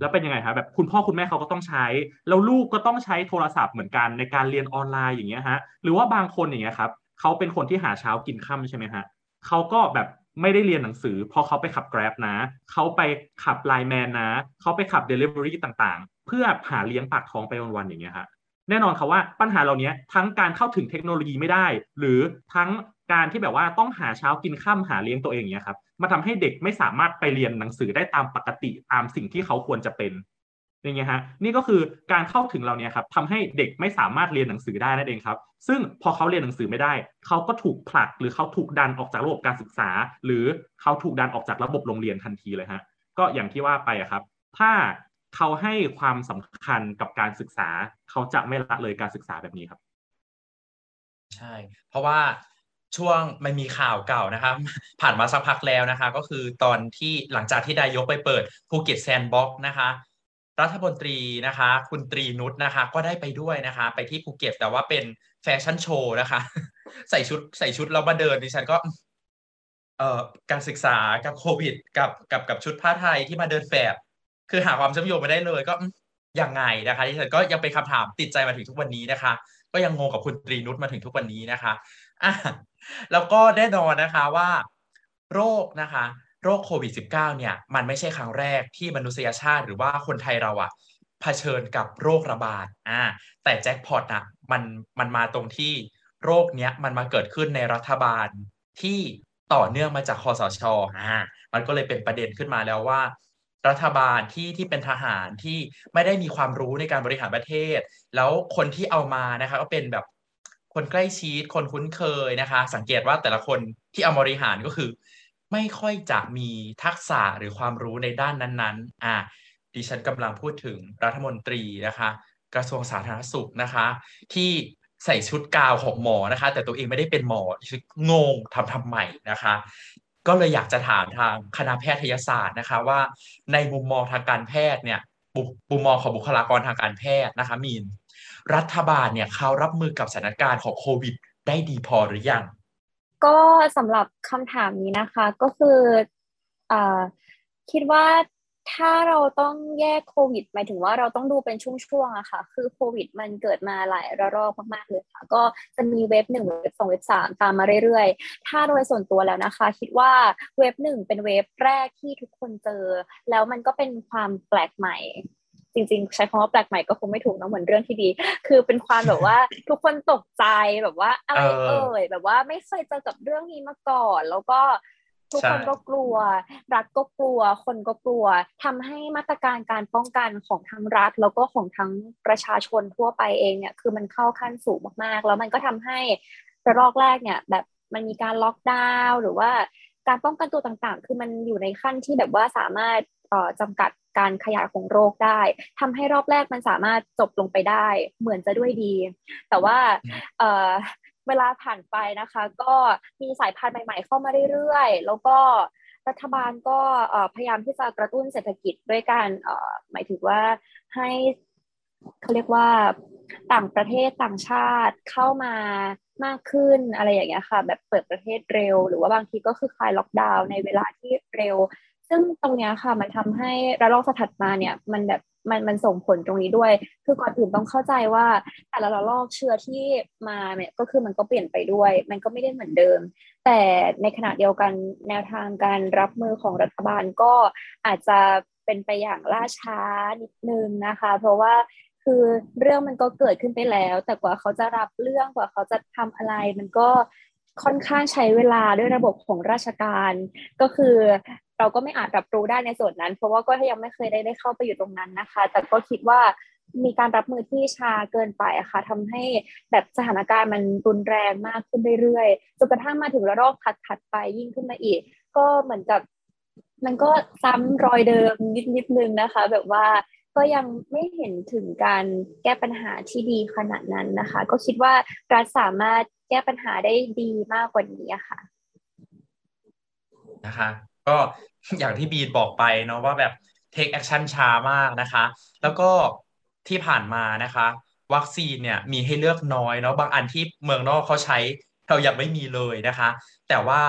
แล้วเป็นยังไงครับแบบคุณพ่อคุณแม่เขาก็ต้องใช้ แล้วลูกก็ต้องใช้โทรศัพท์เหมือนกันในการเรียนออนไลน์อย่างเงี้ยฮะ หรือว่าบางคนอย่างเงี้ยครับเขาเป็นคนที่หาเช้ากินค่ำใช่ไหมฮะเขาก็แบบไม่ได้เรียนหนังสือพอเขาไปขับ Grab นะ เขาไปขับไลน์แมนนะ เขาไปขับ Delivery ต่างๆ เพื่อหาเลี้ยงปากท้องไปวันๆอย่างเงี้ยฮะแน่นอนครับว่าปัญหาเหล่านี้ทั้งการเข้าถึงเทคโนโลยีไม่ได้ หรือทั้ง การที่แบบว่าต้องหาเช้ากินข้ามหาเลี้ยงตัวเองเนี้ยครับมาทำให้เด็กไม่สามารถไปเรียนหนังสือได้ตามปกติตามสิ่งที่เขาควรจะเป็นอย่างเงี้ยฮะนี่ก็คือการเข้าถึงเราเนี่ยครับทำให้เด็กไม่สามารถเรียนหนังสือได้นั่นเองครับ ซึ่งพอเขาเรียนหนังสือไม่ได้ เขาก็ถูกผลักหรือเขาถูกดันออกจากระบบการศึกษา หรือเขาถูกดันออกจากระบบโรงเรียนทันทีเลยฮะก็อย่างที่ว่าไปอะครับ ถ้าเขาให้ความสำคัญกับการศึกษา เขาจะไม่ละเลยการศึกษาแบบนี้ครับ ใช่ เพราะว่า ช่วงมันมีข่าวเก่านะครับ ผ่านมาสักพักแล้วนะคะ ก็คือตอนที่หลังจากที่นายกไปเปิดภูเก็ตแซนด์บ็อกซ์นะคะ รัฐมนตรีนะคะ คุณตรีนุชนะคะ ก็ได้ไปด้วยนะคะ ไปที่ภูเก็ตแต่ว่าเป็นแฟชั่นโชว์นะคะ ใส่ชุดใส่ชุดแล้วมาเดินดิฉันก็เอ่อการศึกษากับโควิด กับกับกับชุดผ้าไทยที่มาเดินแฝดคือหาความเชื่อมโยงไม่ได้เลยก็ยังไงนะคะที่ฉันก็ยังเป็นคำถามติดใจมาถึงทุกวันนี้นะคะ ก็ยังงงกับคุณตรีนุชมาถึงทุกวันนี้นะคะอะ แล้วก็แน่นอนนะคะว่า โรคนะคะ โรคโควิด -19 เนี่ย มันไม่ใช่ครั้งแรกที่มนุษยชาติหรือว่าคนไทยเราอะเผชิญกับโรคระบาดอ่าแต่แจ็คพอตนะมันมันมาตรงที่โรคเนี้ยมันมาเกิดขึ้นในรัฐบาลที่ต่อเนื่องมาจากคอสชอ่ามันก็เลยเป็นประเด็นขึ้นมาแล้วว่า รัฐบาลที่ที่เป็นทหารที่ไม่ได้มีความรู้ในการบริหารประเทศ แล้วคนที่เอามานะคะก็เป็นแบบ คนใกล้ชิดคนคุ้นเคยนะคะ สังเกตว่าแต่ละคนที่เอาบริหารก็คือ ไม่ค่อยจะมีทักษะหรือความรู้ในด้านนั้นๆอ่าดิฉันกำลังพูดถึงรัฐมนตรีนะคะ กระทรวงสาธารณสุขนะคะ ที่ใส่ชุดกาวของหมอนะคะ แต่ตัวเองไม่ได้เป็นหมองงทำทำใหม่นะคะ ก็เลยอยากจะถามทางคณะแพทยศาสตร์นะคะว่าในมุมมองทางการแพทย์เนี่ยมุมมองของบุคลากรทางการแพทย์นะคะมีน รัฐบาลเนี่ยเขารับมือกับสถานการณ์ของโควิด ได้ดีพอหรือยัง ก็สำหรับคำถามนี้นะคะก็คืออคิดว่าถ้าเราต้องแยกโควิดหมายถึงว่าเราต้องดูเป็นช่วงๆอะค่ะ คือโควิด มันเกิดมาหลายระลอกมากๆเลยค่ะ ก็จะมีเว็บหนึ่งเว็บสองเว็บสามตามมาเรื่อยๆ ถ้าโดยส่วนตัวแล้วนะคะ คิดว่าเว็บหนึ่งเป็นเว็บแรกที่ทุกคนเจอ แล้วมันก็เป็นความแปลกใหม่ จริง ๆ ใช้คำว่าแปลกใหม่ก็คงไม่ถูกนะเหมือนเรื่องที่ดี คือเป็นความแบบว่าทุกคนตกใจแบบว่าอะไรเอ่ยแบบว่าไม่เคยเจอกับเรื่องนี้มาก่อน แล้วก็ทุกคนก็กลัว รัฐก็กลัว คนก็กลัวทำให้มาตรการการป้องกันของทั้งรัฐ แล้วก็ของทั้งประชาชนทั่วไปเองเนี่ย คือมันเข้าขั้นสูงมากๆ แล้วมันก็ทำให้ระลอกแรกเนี่ย แบบมันมีการล็อกดาวน์หรือว่าการป้องกันตัวต่างๆ คือมันอยู่ในขั้นที่แบบว่าสามารถจำกัด การขยายของโรคได้ทำให้รอบแรกมันสามารถจบลงไปได้ เหมือนจะด้วยดี แต่ว่าเวลาผ่านไปนะคะ ก็มีสายพันธุ์ใหม่ ๆ เข้ามาเรื่อยๆ แล้วก็รัฐบาลก็พยายามที่จะกระตุ้นเศรษฐกิจด้วยการหมายถึงว่าให้เขาเรียกว่าต่างประเทศต่างชาติเข้ามามากขึ้นอะไรอย่างเงี้ยค่ะ แบบเปิดประเทศเร็ว หรือว่าบางทีก็คือคลายล็อกดาวน์ในเวลาที่เร็ว ซึ่งตรงเนี้ยค่ะมันทำให้ระลอกถัดมาเนี่ยมันแบบมันมันส่งผลตรงนี้ด้วย คือก่อนอื่นต้องเข้าใจว่าแต่ละระลอกเชื้อที่มาเนี่ยก็คือมันก็เปลี่ยนไปด้วย มันก็ไม่ได้เหมือนเดิม แต่ในขณะเดียวกันแนวทางการรับมือของรัฐบาลก็อาจจะเป็นไปอย่างล่าช้านิดนึงนะคะ เพราะว่าคือเรื่องมันก็เกิดขึ้นไปแล้ว แต่กว่าเขาจะรับเรื่องกว่าเขาจะทำอะไร มันก็ค่อนข้างใช้เวลาด้วยระบบของราชการ ก็คือ เราก็ไม่อาจรับรู้ได้ในส่วนนั้น เพราะว่าก็ยังไม่เคยได้ได้เข้าไปอยู่ตรงนั้นนะคะ แต่ก็คิดว่ามีการรับมือที่ชาเกินไปอะค่ะทำให้แบบสถานการณ์มันรุนแรงมากขึ้นเรื่อยๆจนกระทั่งมาถึงระลอกถัดๆไปยิ่งขึ้นมาอีก ก็เหมือนกับมันก็ซ้ำรอยเดิมนิดนิดนึงนะคะ แบบว่าก็ยังไม่เห็นถึงการแก้ปัญหาที่ดีขนาดนั้นนะคะ ก็คิดว่ารัฐสามารถแก้ปัญหาได้ดีมากกว่านี้ค่ะนะคะ ก็อย่างที่บีดบอกไปเนาะว่าแบบ take action ช้ามากนะคะ แล้วก็ที่ผ่านมานะคะ วัคซีนเนี่ยมีให้เลือกน้อยเนาะบางอันที่เมืองนอกเขาใช้เรายังไม่มีเลยนะคะ แต่ว่า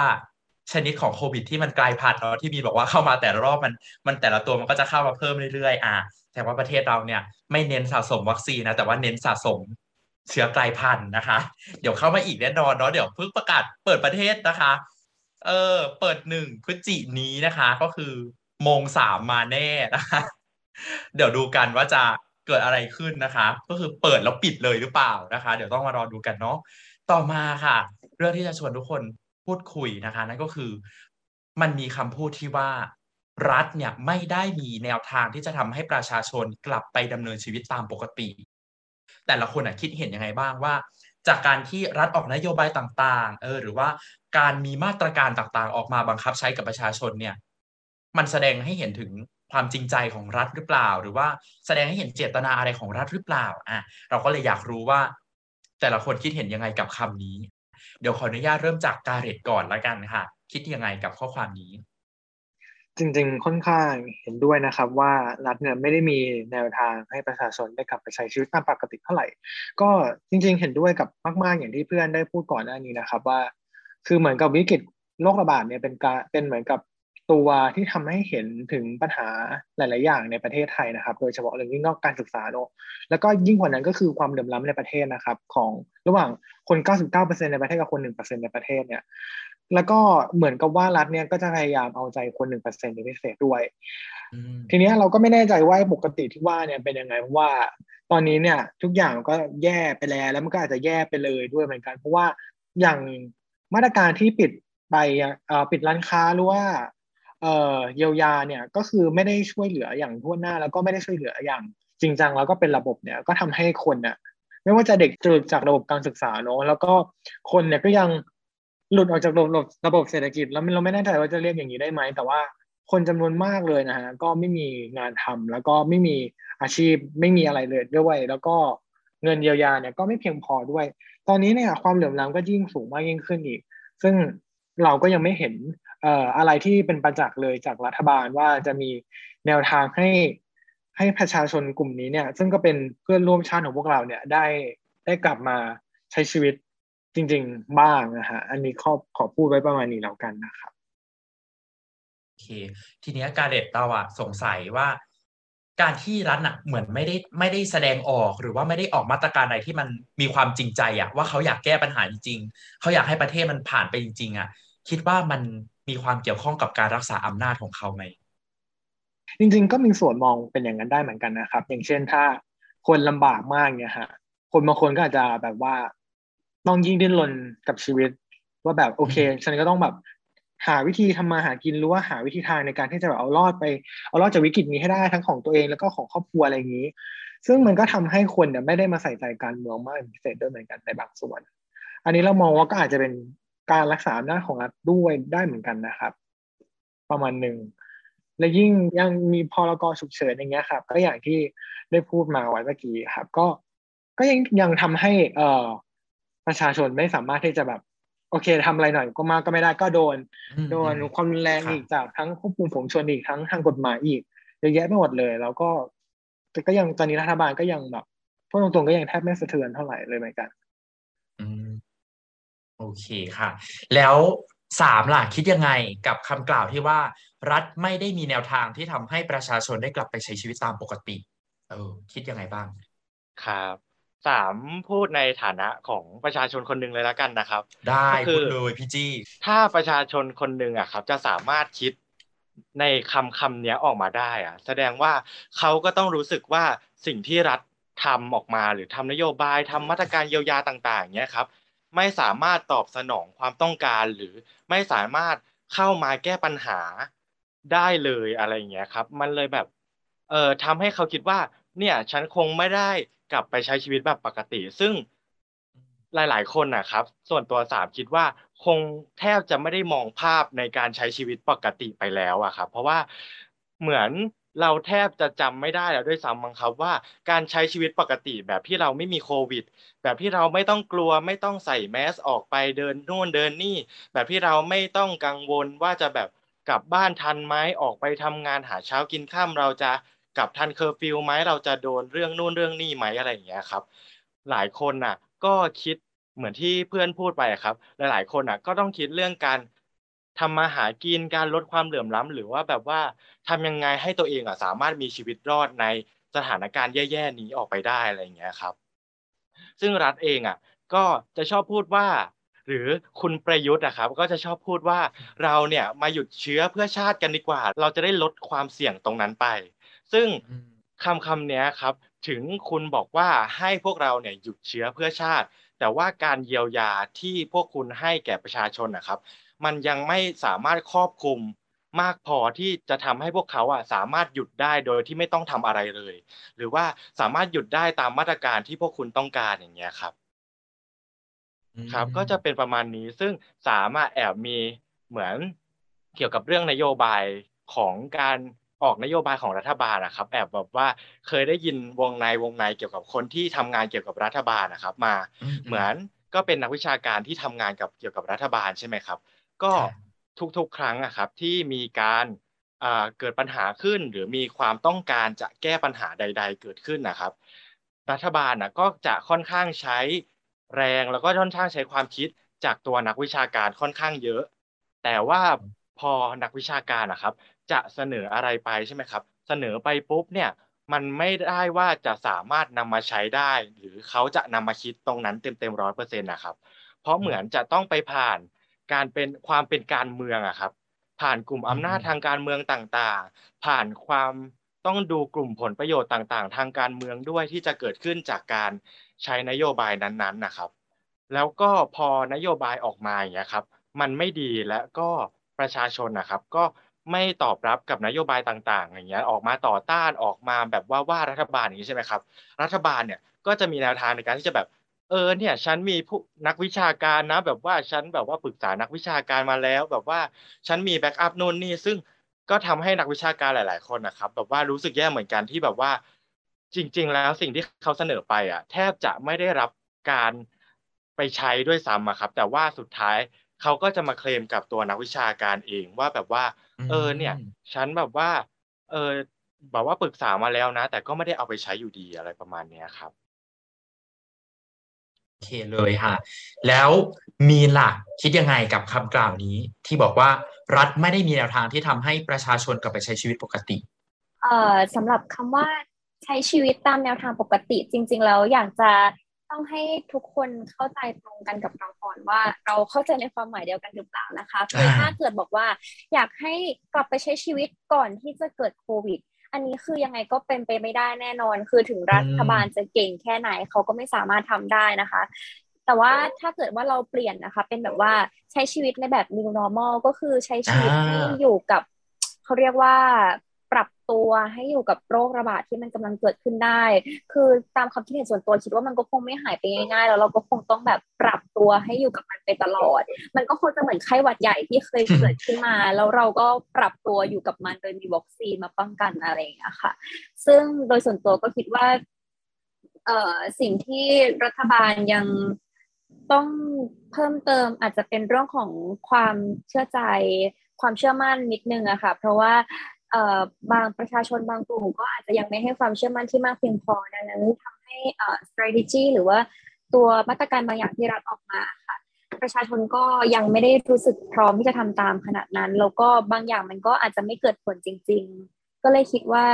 ชนิดของโควิดที่มันกลายพันธุ์เนาะที่บีบอกว่าเข้ามาแต่ละรอบมันมันแต่ละตัวมันก็จะเข้ามาเพิ่มเรื่อยๆอะแต่ว่าประเทศเราเนี่ยไม่เน้นสะสมวัคซีนนะแต่ว่าเน้นสะสมเชื้อกลายพันธุ์นะคะ เดี๋ยวเข้ามาอีกแน่นอนเนาะเดี๋ยวเพิ่งประกาศเปิดประเทศนะคะ เออ เปิดหนึ่งพฤศจินี้นะคะ ก็คือโมงสามมาแน่นะคะ เดี๋ยวดูกันว่าจะเกิดอะไรขึ้นนะคะ ก็คือเปิดแล้วปิดเลยหรือเปล่านะคะ เดี๋ยวต้องมารอดูกันเนาะต่อมาค่ะ เรื่องที่จะชวนทุกคนพูดคุยนะคะ นั่นก็คือ มันมีคำพูดที่ว่ารัฐเนี่ยไม่ได้มีแนวทางที่จะทำให้ประชาชนกลับไปดำเนินชีวิตตามปกติ แต่ละคนน่ะคิดเห็นยังไงบ้างว่า จากการที่รัฐออกนโยบายต่างๆ เออ หรือว่าการมีมาตรการต่างๆ ออกมาบังคับใช้กับประชาชนเนี่ย มันแสดงให้เห็นถึงความจริงใจของรัฐหรือเปล่า หรือว่าแสดงให้เห็นเจตนาอะไรของรัฐหรือเปล่า อะ เราก็เลยอยากรู้ว่า แต่ละคนคิดเห็นยังไงกับคำนี้ เดี๋ยวขออนุญาตเริ่มจากการเรตก่อนละกันค่ะ คิดยังไงกับข้อความนี้ จริงๆ ค่อนข้างเห็นด้วยนะครับ ว่ารัฐเนี่ยไม่ได้มีแนวทางให้ประชาชนได้กลับไปใช้ชีวิตตามปกติเท่าไหร่ ก็จริง ๆ เห็นด้วยกับมาก ๆ อย่างที่เพื่อนได้พูดก่อนหน้านี้นะครับ ว่า คือเหมือนกับวิกฤตโรคระบาดเนี่ยเป็นการเป็นเหมือนกับตัวที่ทำให้เห็นถึงปัญหาหลาย ๆ อย่างในประเทศไทยนะครับ โดยเฉพาะเรื่องยิ่งนอกการศึกษาเนาะแล้วก็ยิ่งกว่านั้นก็คือความเหลื่อมล้าในประเทศนะครับ ของระหว่างคน 99%ในประเทศกับคน 1%ในประเทศเนี่ย แล้วก็เหมือนกับว่ารัฐเนี่ยก็จะพยายามเอาใจคนหนึ่งเปอร์เซ็นต์เป็นพิเศษด้วย ทีนี้เราก็ไม่แน่ใจว่าปกติที่ว่าเนี่ยเป็นยังไงเพราะว่า ตอนนี้เนี่ยทุกอย่างก็แย่ไปแล้วแล้วมันก็อาจจะแย่ไปเลยด้วยเหมือนกัน เพราะว่าอย่างมาตรการที่ปิดไปปิดร้านค้าหรือว่าเยียวยาเนี่ยก็คือไม่ได้ช่วยเหลืออย่างทั่วหน้า แล้วก็ไม่ได้ช่วยเหลืออย่างจริงจังแล้วก็เป็นระบบเนี่ยก็ทำให้คนเนี่ยไม่ว่าจะเด็กจุดจากระบบการศึกษาเนาะแล้วก็คนเนี่ยก็ยัง หลุดออกจากระบบระบบเศรษฐกิจแล้วเราไม่แน่ใจว่าจะเรียกอย่างนี้ได้ไหม แต่ว่าคนจำนวนมากเลยนะฮะก็ไม่มีงานทำแล้วก็ไม่มีอาชีพไม่มีอะไรเลยด้วย แล้วก็เงินเยียวยาเนี่ยก็ไม่เพียงพอด้วย ตอนนี้เนี่ยความเหลื่อมล้ำก็ยิ่งสูงมากยิ่งขึ้นอีก ซึ่งเราก็ยังไม่เห็นเอ่ออะไรที่เป็นประจักษ์เลยจากรัฐบาลว่าจะมีแนวทางให้ให้ประชาชนกลุ่มนี้เนี่ย ซึ่งก็เป็นเพื่อนร่วมชาติของพวกเราเนี่ยได้ได้กลับมาใช้ชีวิต จริง ๆ บ้างนะฮะอันนี้ขอขอพูดไว้ประมาณนี้แล้วกันนะครับโอเค ทีนี้การเด็ดเราอะสงสัยว่า การที่รัฐอะเหมือนไม่ได้ไม่ได้แสดงออกหรือว่าไม่ได้ออกมาตรการอะไรที่มันมีความจริงใจอะว่าเขาอยากแก้ปัญหาจริงๆเขาอยากให้ประเทศมันผ่านไปจริง ๆอะคิดว่ามันมีความเกี่ยวข้องกับการรักษาอำนาจของเขาไหมจริง ๆ ก็มีส่วนมองเป็นอย่างนั้นได้เหมือนกันนะครับ อย่างเช่นถ้าคนลำบากมากเนี่ยฮะคนบางคนก็อาจจะแบบว่า ต้องยิ่งดิ้นรนกับชีวิต ว่าแบบโอเค ฉันก็ต้องแบบหาวิธีทำมาหากินหรือว่าหาวิธีทางในการที่จะแบบเอารอดไปเอารอดจากวิกฤตนี้ให้ได้ทั้งของตัวเองแล้วก็ของครอบครัวอะไรอย่างนี้ ซึ่งมันก็ทำให้คนเนี่ยไม่ได้มาใส่ใจการเมืองมากพิเศษด้วยเหมือนกันในบางส่วน อันนี้เรามองว่าก็อาจจะเป็นการรักษาอำนาจของรัฐด้วยได้เหมือนกันนะครับ ประมาณหนึ่งและยิ่งยังมีพรกฉุกเฉินอย่างเงี้ยครับก็อย่างที่ได้พูดมาไว้เมื่อกี้ครับ ก็ก็ยังยังทำให้เอ่อ ประชาชนไม่สามารถที่จะแบบ โอเคทำอะไรหน่อยก็มากก็ไม่ได้ก็โดน โดนความรุนแรงอีกจากทั้งควบคุมฝูงชนอีกทั้งทางกฎหมายอีกเยอะแยะไปหมดเลย แล้วก็แต่ก็ยังตอนนี้รัฐบาลก็ยังแบบพูดตรงๆก็ยังแทบไม่สะเทือนเท่าไหร่เลยเหมือนกันอืมโอเคค่ะ แล้วสามล่ะคิดยังไงกับคำกล่าวที่ว่า รัฐไม่ได้มีแนวทางที่ทำให้ประชาชนได้กลับไปใช้ชีวิตตามปกติ เออ คิดยังไงบ้าง ครับ สามพูดในฐานะของประชาชนคนหนึ่งเลยแล้วกันนะครับ ได้ก็คืพูอดเลยพี่จี้ถ้าประชาชนคนหนึ่งอะครับ จะสามารถคิดในคำคำเนี้ยออกมาได้อะแสดงว่าเขาก็ต้องรู้สึกว่าสิ่งที่รัฐทำออกมาหรือทำนโยบายทำมาตรการเยียวยาต่างๆเนี้ยครับ ไม่สามารถตอบสนองความต้องการหรือไม่สามารถเข้ามาแก้ปัญหาได้เลยอะไรอย่างเงี้ยครับ มันเลยแบบ เอ่อทำให้เขาคิดว่า เนี่ย ฉันคงไม่ได้ กลับไปใช้ชีวิตแบบปกติ ซึ่งหลาย ๆ คนนะครับ ส่วนตัวสามคิดว่าคงแทบจะไม่ได้มองภาพในการใช้ชีวิตปกติไปแล้วอะครับเพราะว่าเหมือนเราแทบจะจำไม่ได้แล้วด้วยซ้ำมั้งครับว่าการใช้ชีวิตปกติแบบที่เราไม่มีโควิด แบบที่เราไม่ต้องกลัวไม่ต้องใส่แมสออกไปเดินนู่นเดินนี่ แบบที่เราไม่ต้องกังวลว่าจะแบบกลับบ้านทันไหมออกไปทำงานหาเช้ากินค่ำเราจะ กลับทันเคอร์ฟิวไหมเราจะโดนเรื่องนู่นเรื่องนี่ไหมอะไรอย่างเงี้ยครับ หลายคนน่ะ ก็คิดเหมือนที่เพื่อนพูดไปครับ หลายๆคนน่ะ ก็ต้องคิดเรื่องการทำมาหากินการลดความเหลื่อมล้ำหรือว่าแบบว่าทำยังไงให้ตัวเองอะสามารถมีชีวิตรอดในสถานการณ์แย่ๆนี้ออกไปได้อะไรอย่างเงี้ยครับ ซึ่งรัฐเองอะ ก็จะชอบพูดว่า หรือคุณประยุทธ์นะครับ ก็จะชอบพูดว่าเราเนี่ยมาหยุดเชื้อเพื่อชาติกันดีกว่า เราจะได้ลดความเสี่ยงตรงนั้นไป ซึ่งอืมคำคำเนี้ยครับ ถึงคุณบอกว่าให้พวกเราเนี่ยหยุดเชื้อเพื่อชาติ แต่ว่าการเยียวยาที่พวกคุณให้แก่ประชาชนนะครับ มันยังไม่สามารถครอบคลุมมากพอที่จะทำให้พวกเขาอะสามารถหยุดได้โดยที่ไม่ต้องทำอะไรเลย หรือว่าสามารถหยุดได้ตามมาตรการที่พวกคุณต้องการอย่างเงี้ยครับ ครับ ก็จะเป็นประมาณนี้ซึ่งสามารถแอบมีเหมือนเกี่ยวกับเรื่องนโยบายของการ ออกนโยบายของรัฐบาลนะครับ แอบแบบว่าเคยได้ยินวงในวงในเกี่ยวกับคนที่ทำงานเกี่ยวกับรัฐบาลนะครับ มาอืมเหมือนก็เป็นนักวิชาการที่ทำงานกับเกี่ยวกับรัฐบาลใช่ไหมครับ ก็ค่ะทุกๆ ครั้งอะครับที่มีการอ่าเกิดปัญหาขึ้นหรือมีความต้องการจะแก้ปัญหาใด ๆ เกิดขึ้นนะครับ รัฐบาลนะก็จะค่อนข้างใช้แรงแล้วก็ค่อนข้างใช้ความคิดจากตัวนักวิชาการค่อนข้างเยอะ แต่ว่าพอนักวิชาการนะครับ จะเสนออะไรไปใช่ไหมครับ เสนอไปปุ๊บเนี่ยมันไม่ได้ว่าจะสามารถนำมาใช้ได้ หรือเขาจะนำมาคิดตรงนั้นเต็มๆร้อยเปอร์เซ็นต์นะครับ เพราะเหมือนจะต้องไปผ่านการเป็นความเป็นการเมืองอะครับ ผ่านกลุ่มอำนาจทางการเมืองต่างๆ ผ่านความต้องดูกลุ่มผลประโยชน์ต่างๆ ทางการเมืองด้วยที่จะเกิดขึ้นจากการใช้นโยบายนั้นๆนะครับ แล้วก็พอนโยบายออกมาอย่างเงี้ยครับ มันไม่ดีและก็ประชาชนนะครับ ก็ ไม่ตอบรับกับนโยบายต่าง ๆ อย่างเงี้ยออกมาต่อต้านออกมาแบบว่าว่ารัฐบาลอย่างนี้ใช่ไหมครับ รัฐบาลเนี่ยก็จะมีแนวทางในการที่จะแบบเออเนี่ยฉันมีผู้นักวิชาการนะ แบบว่าฉันแบบว่าปรึกษานักวิชาการมาแล้ว แบบว่าฉันมีแบ็กอัพนู่นนี่ซึ่งก็ทำให้นักวิชาการหลาย ๆ คนนะครับ แบบว่ารู้สึกแย่เหมือนกันที่แบบว่า จริง ๆ แล้วสิ่งที่เขาเสนอไปอะ แทบจะไม่ได้รับการไปใช้ด้วยซ้ำครับ แต่ว่าสุดท้ายเขาก็จะมาเคลมกับตัวนักวิชาการเองว่าแบบว่า เออเนี่ยมฉันแบบว่า เออแบบว่าปรึกษามาแล้วนะ แต่ก็ไม่ได้เอาไปใช้อยู่ดีอะไรประมาณเนี้ยครับ โอเคเลยค่ะ แล้วมีนล่ะคิดยังไงกับคำกล่าวนี้ ที่บอกว่ารัฐไม่ได้มีแนวทางที่ทำให้ประชาชนกลับไปใช้ชีวิตปกติ เอ่อสำหรับคำว่าใช้ชีวิตตามแนวทางปกติจริง ๆ แล้วอยากจะ ต้องให้ทุกคนเข้าใจตรงกันกับเราก่อนว่า เราเข้าใจในความหมายเดียวกันหรือเปล่านะคะคือถ้าเกิดบอกว่า อยากให้กลับไปใช้ชีวิตก่อนที่จะเกิดโควิด อันนี้คือยังไงก็เป็นไปไม่ได้แน่นอน คือถึงรัฐบาลจะเก่งแค่ไหนเขาก็ไม่สามารถทำได้นะคะ แต่ว่าถ้าเกิดว่าเราเปลี่ยนนะคะ เป็นแบบว่าใช้ชีวิตในแบบ new normal ก็คือใช้ชีวิตให้อยู่กับเขาเรียกว่าปรับ ตัวให้อยู่กับโรคระบาดที่มันกำลังเกิดขึ้นได้ คือตามความคิดเห็นส่วนตัวคิดว่ามันก็คงไม่หายไปง่ายๆ แล้วเราก็คงต้องแบบปรับตัวให้อยู่กับมันไปตลอด มันก็คงจะเหมือนไข้หวัดใหญ่ที่เคยเกิดขึ้นมา แล้วเราก็ปรับตัวอยู่กับมันโดยมีวัคซีนมาป้องกันอะไรอย่างเงี้ยค่ะ ซึ่งโดยส่วนตัวก็คิดว่าเอ่อสิ่งที่รัฐบาลยังต้องเพิ่มเติมอาจจะเป็นเรื่องของความเชื่อใจความเชื่อมั่นนิดนึงอะค่ะ เพราะว่า บางประชาชนบางกลุ่มก็อาจจะยังไม่ให้ความเชื่อมั่นที่มากเพียงพอดังนั้นทำให้เอ่อ strategy หรือว่าตัวมาตรการบางอย่างที่รัฐออกมาค่ะ ประชาชนก็ยังไม่ได้รู้สึกพร้อมที่จะทำตามขนาดนั้น แล้วก็บางอย่างมันก็อาจจะไม่เกิดผลจริง ๆ ก็เลยคิดว่า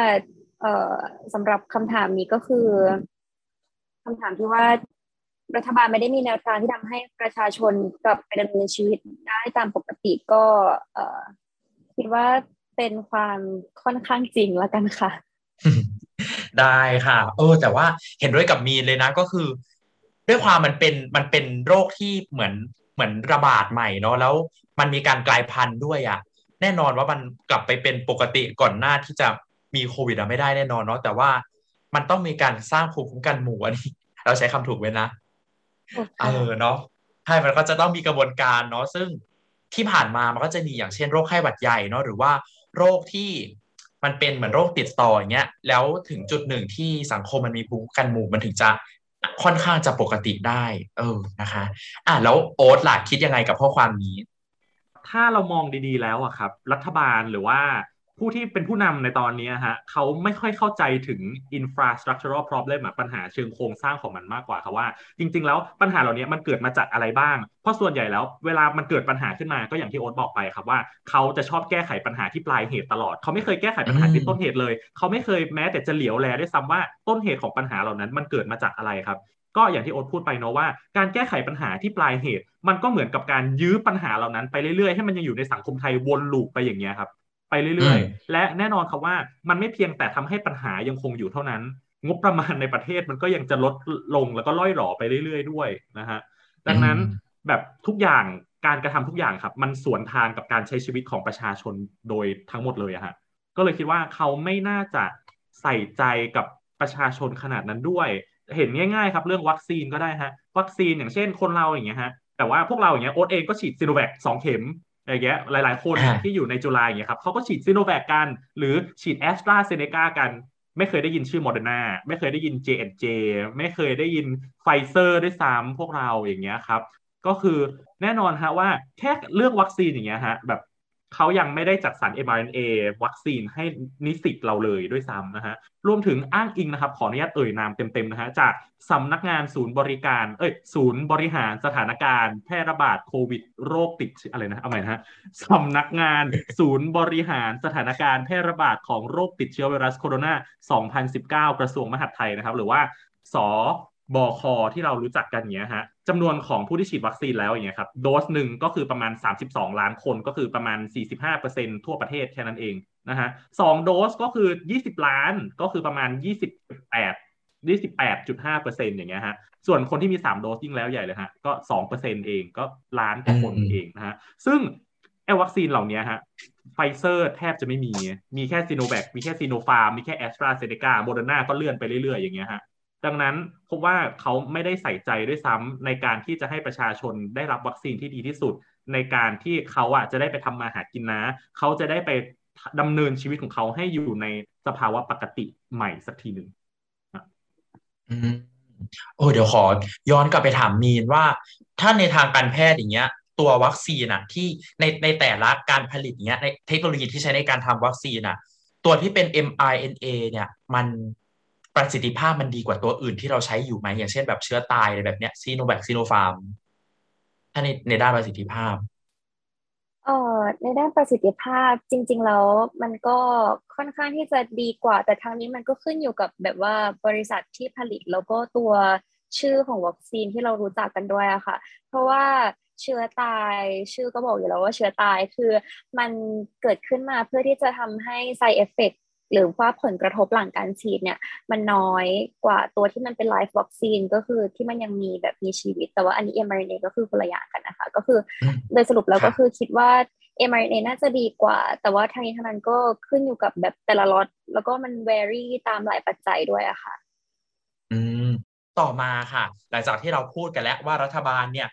เอ่อสำหรับคำถามนี้ก็คือคำถามที่ว่ารัฐบาลไม่ได้มีแนวทางที่ทำให้ประชาชนกลับไปดำเนินชีวิตได้ตามปกติก็เอ่อคิดว่า เป็นความค่อนข้างจริงแล้วกันค่ะ ได้ค่ะเออแต่ว่าเห็นด้วยกับมีนเลยนะก็คือ ด้วยความมันเป็นมันเป็นโรคที่เหมือนเหมือนระบาดใหม่เนาะแล้ว มันมีการกลายพันธุ์ด้วยอะ่ะ แน่นอนว่ามันกลับไปเป็นปกติก่อนหน้าที่จะมีโควิดอะไม่ได้แน่นอนเนาะแต่ว่ามันต้องมีการสร้างภูมิคุ้มกันหมู่อันนี้เราใช้คำถูกไหมนะเออเนาะใช่มันก็จะต้องมีกระบวนการเนาะซึ่งที่ผ่านมามันก็จะมีอย่างเช่นโรคไข้หวัดใหญ่เนาะหรือว่า โรคที่มันเป็นเหมือนโรคติดต่ออย่างเงี้ยแล้วถึงจุดหนึ่งที่สังคมมันมีภูมิคุ้มกันหมู่มันถึงจะค่อนข้างจะปกติได้ เออนะคะ อะแล้วโอ๊ตล่ะคิดยังไงกับข้อความนี้ ถ้าเรามองดีๆแล้วอะครับ รัฐบาลหรือว่า ผู้ที่เป็นผู้นำในตอนนี้ฮะเขาไม่ค่อยเข้าใจถึง infrastructural problem ปัญหาเชิงโครงสร้างของมันมากกว่าครับว่า จริง ๆ แล้วปัญหาเหล่านี้มันเกิดมาจากอะไรบ้าง เพราะส่วนใหญ่แล้วเวลามันเกิดปัญหาขึ้นมาก็อย่างที่โอ๊ตบอกไปครับว่าเขาจะชอบแก้ไขปัญหาที่ปลายเหตุตลอด เขาไม่เคยแก้ไขปัญหาที่ต้นเหตุเลย เขาไม่เคยแม้แต่จะเหลียวแลด้วยซ้ำว่าต้นเหตุของปัญหาเหล่านั้นมันเกิดมาจากอะไรครับก็อย่างที่โอ๊ตพูดไปเนาะว่าการแก้ไขปัญหาที่ปลายเหตุ มันก็เหมือนกับการยื้อปัญหาเหล่านั้นไปเรื่อยๆให้มันยังอยู่ในสังคมไทยวนลูปไปอย่างเงี้ยครับ ไปเรื่อยๆ และแน่นอนครับว่ามันไม่เพียงแต่ทำให้ปัญหายังคงอยู่เท่านั้น งบประมาณในประเทศมันก็ยังจะลดลงแล้วก็ล่อยหล่อไปเรื่อยๆ ด้วยนะฮะดังนั้นแบบทุกอย่างการกระทำทุกอย่างครับ มันสวนทางกับการใช้ชีวิตของประชาชนโดยทั้งหมดเลยอะฮะก็เลยคิดว่าเขาไม่น่าจะใส่ใจกับประชาชนขนาดนั้นด้วย เห็นง่ายๆ ครับเรื่องวัคซีนก็ได้ฮะวัคซีนอย่างเช่นคนเราอย่างเงี้ยฮะแต่ว่าพวกเราอย่างเงี้ยโอ๊ตเองก็ฉีดซีโนแวคสองเข็ม อย่างเงี้ยหลาย ๆ คนที่อยู่ในจุฬาอย่างเงี้ยครับเขาก็ฉีดซีโนแวคกัน หรือฉีดแอสตราเซเนกากัน ไม่เคยได้ยินชื่อโมเดอร์นาไม่เคยได้ยิน J&J ไม่เคยได้ยินไฟเซอร์ด้วยซ้ำพวกเราอย่างเงี้ยครับ ก็คือแน่นอนฮะว่าแค่เลือกวัคซีนอย่างเงี้ยฮะแบบ เขายังไม่ได้จัดสรร mRNA วัคซีนให้นิสิตเราเลยด้วยซ้ำนะฮะ รวมถึงอ้างอิงนะครับ ขออนุญาตเอ่ยนามเต็มๆนะฮะ จากสำนักงานศูนย์บริการ เอ้ย ศูนย์บริหารสถานการณ์ แพร่ระบาดโควิดโรคติดอะไรนะ เอาใหม่นะฮะสำนักงานศูนย์บริหารสถานการณ์แพร่ระบาดของโรคติดเชื้อไวรัสโคโรนา 2019 กระทรวงมหาดไทยนะครับ หรือว่าส บอคอที่เรารู้จักกันอย่างเงี้ยฮะจำนวนของผู้ที่ฉีดวัคซีนแล้วอย่างเงี้ยครับโดสหนึ่งก็คือประมาณ 32 ล้านคนก็คือประมาณ 45%ทั่วประเทศแค่นั้นเองนะฮะสองโดสก็คือ 20 ล้านก็คือประมาณ 28 28.5%อย่างเงี้ยฮะ ส่วนคนที่มี 3 โดสยิ่งแล้วใหญ่เลยฮะ ก็ 2%เองก็ล้านกว่าคนเองนะฮะ ซึ่งไอ้วัคซีนเหล่านี้ฮะ ไฟเซอร์แทบจะไม่มี มีแค่ซีโนแวคมีแค่ซีโนฟาร์ม มีแค่แอสตราเซเนกาโมเดอร์นาก็เลื่อนไปเรื่อยๆ อย่างเงี้ยฮะ ดังนั้นพบว่าเขาไม่ได้ใส่ใจด้วยซ้ำในการที่จะให้ประชาชนได้รับวัคซีนที่ดีที่สุด ในการที่เขาอะจะได้ไปทำมาหากินนะ เขาจะได้ไปดำเนินชีวิตของเขาให้อยู่ในสภาวะปกติใหม่สักทีหนึ่งอืมโอ้เดี๋ยวขอ ย้อนกลับไปถามมีนว่า ถ้าในทางการแพทย์อย่างเงี้ย ตัววัคซีนอะที่ในในแต่ละการผลิตเงี้ยในเทคโนโลยีที่ใช้ในการทำวัคซีนอะตัวที่เป็น mRNA เนี่ย มัน ประสิทธิภาพมันดีกว่าตัวอื่นที่เราใช้อยู่ไหมอย่างเช่นแบบเชื้อตายอะไรแบบเนี้ยซีโนแวคซีโนฟาร์มถ้าในในด้านประสิทธิภาพเอ่อในด้านประสิทธิภาพจริง ๆ แล้วมันก็ค่อนข้างที่จะดีกว่า แต่ทางนี้มันก็ขึ้นอยู่กับแบบว่าบริษัทที่ผลิตแล้วก็ตัวชื่อของวัคซีนที่เรารู้จักกันด้วยอะค่ะ เพราะว่าเชื้อตายชื่อก็บอกอยู่แล้วว่าเชื้อตายคือมันเกิดขึ้นมาเพื่อที่จะทำให้ side effect หรือว่าผลกระทบหลังการฉีดเนี่ย มันน้อยกว่าตัวที่มันเป็นไลฟ์วัคซีนก็คือที่มันยังมีแบบมีชีวิต แต่ว่าอันนี้ mRNA ก็คือคนละอย่างกันนะคะ ก็คือโดยสรุปแล้วก็คือคิดว่า mRNA น่าจะดีกว่า แต่ว่าทางนี้ทางนั้นก็ขึ้นอยู่กับแบบแต่ละล็อตแล้วก็มัน vary ตามหลายปัจจัยด้วยอะค่ะ อืมต่อมาค่ะ หลังจากที่เราพูดกันแล้วว่ารัฐบาลเนี่ย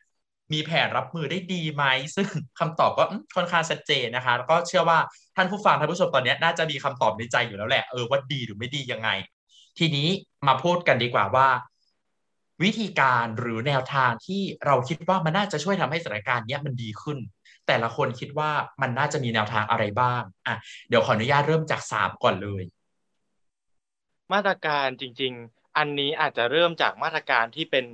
มีแผนรับมือได้ดีไหม ซึ่งคำตอบก็ค่อนข้างชัดเจนนะคะ แล้วก็เชื่อว่าท่านผู้ฟังท่านผู้ชมตอนนี้น่าจะมีคำตอบในใจอยู่แล้วแหละเออว่าดีหรือไม่ดียังไง ทีนี้มาพูดกันดีกว่าว่า วิธีการหรือแนวทางที่เราคิดว่ามันน่าจะช่วยทำให้สถานการณ์นี้มันดีขึ้น แต่ละคนคิดว่ามันน่าจะมีแนวทางอะไรบ้างอะเดี๋ยวขออนุญาตเริ่มจากสามก่อนเลย มาตรการจริง ๆ อันนี้อาจจะเริ่มจากมาตรการที่เป็น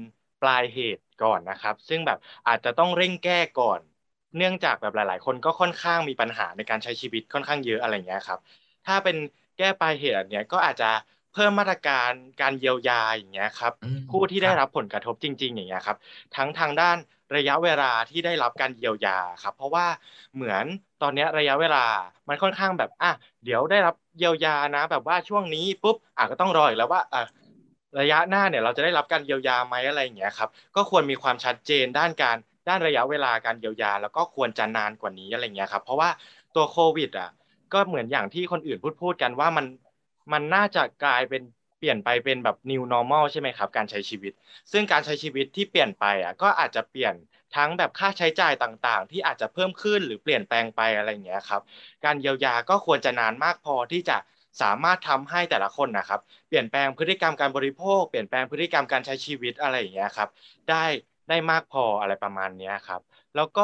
ปลายเหตุก่อนนะครับ ซึ่งแบบอาจจะต้องเร่งแก้ก่อน เนื่องจากแบบหลาย ๆ คนก็ค่อนข้างมีปัญหาในการใช้ชีวิตค่อนข้างเยอะอะไรเงี้ยครับ ถ้าเป็นแก้ปลายเหตุเนี้ยก็อาจจะเพิ่มมาตรการการเยียวยาอย่างเงี้ยครับผู้ที่ได้รับผลกระทบจริง ๆ อย่างเงี้ยครับ ทั้งทางด้านระยะเวลาที่ได้รับการเยียวยาครับ เพราะว่าเหมือนตอนนี้ระยะเวลามันค่อนข้างแบบอะเดี๋ยวได้รับเยียวยานะ แบบว่าช่วงนี้ปุ๊บอะก็ต้องรออีกแล้วว่าอะ ระยะหน้าเนี่ยเราจะได้รับการเยียวยาไหมอะไรอย่างเงี้ยครับก็ควรมีความชัดเจนด้านการด้านระยะเวลาการเยียวยา แล้วก็ควรจะนานกว่านี้อะไรเงี้ยครับเพราะว่าตัวโควิดอะก็เหมือนอย่างที่คนอื่นพูดพูดกันว่ามันมันน่าจะกลายเป็นเปลี่ยนไปเป็นแบบ new normal ใช่ไหมครับ การใช้ชีวิต ซึ่งการใช้ชีวิตที่เปลี่ยนไปอะก็อาจจะเปลี่ยนทั้งแบบค่าใช้จ่ายต่างๆ ที่อาจจะเพิ่มขึ้นหรือเปลี่ยนแปลงไปอะไรอย่างเงี้ยครับ การเยียวยาก็ควรจะนานมากพอที่จะ สามารถทำให้แต่ละคนนะครับเปลี่ยนแปลงพฤติกรรมการบริโภค เปลี่ยนแปลงพฤติกรรมการใช้ชีวิตอะไรอย่างเงี้ยครับได้ได้มากพออะไรประมาณนี้ครับ แล้วก็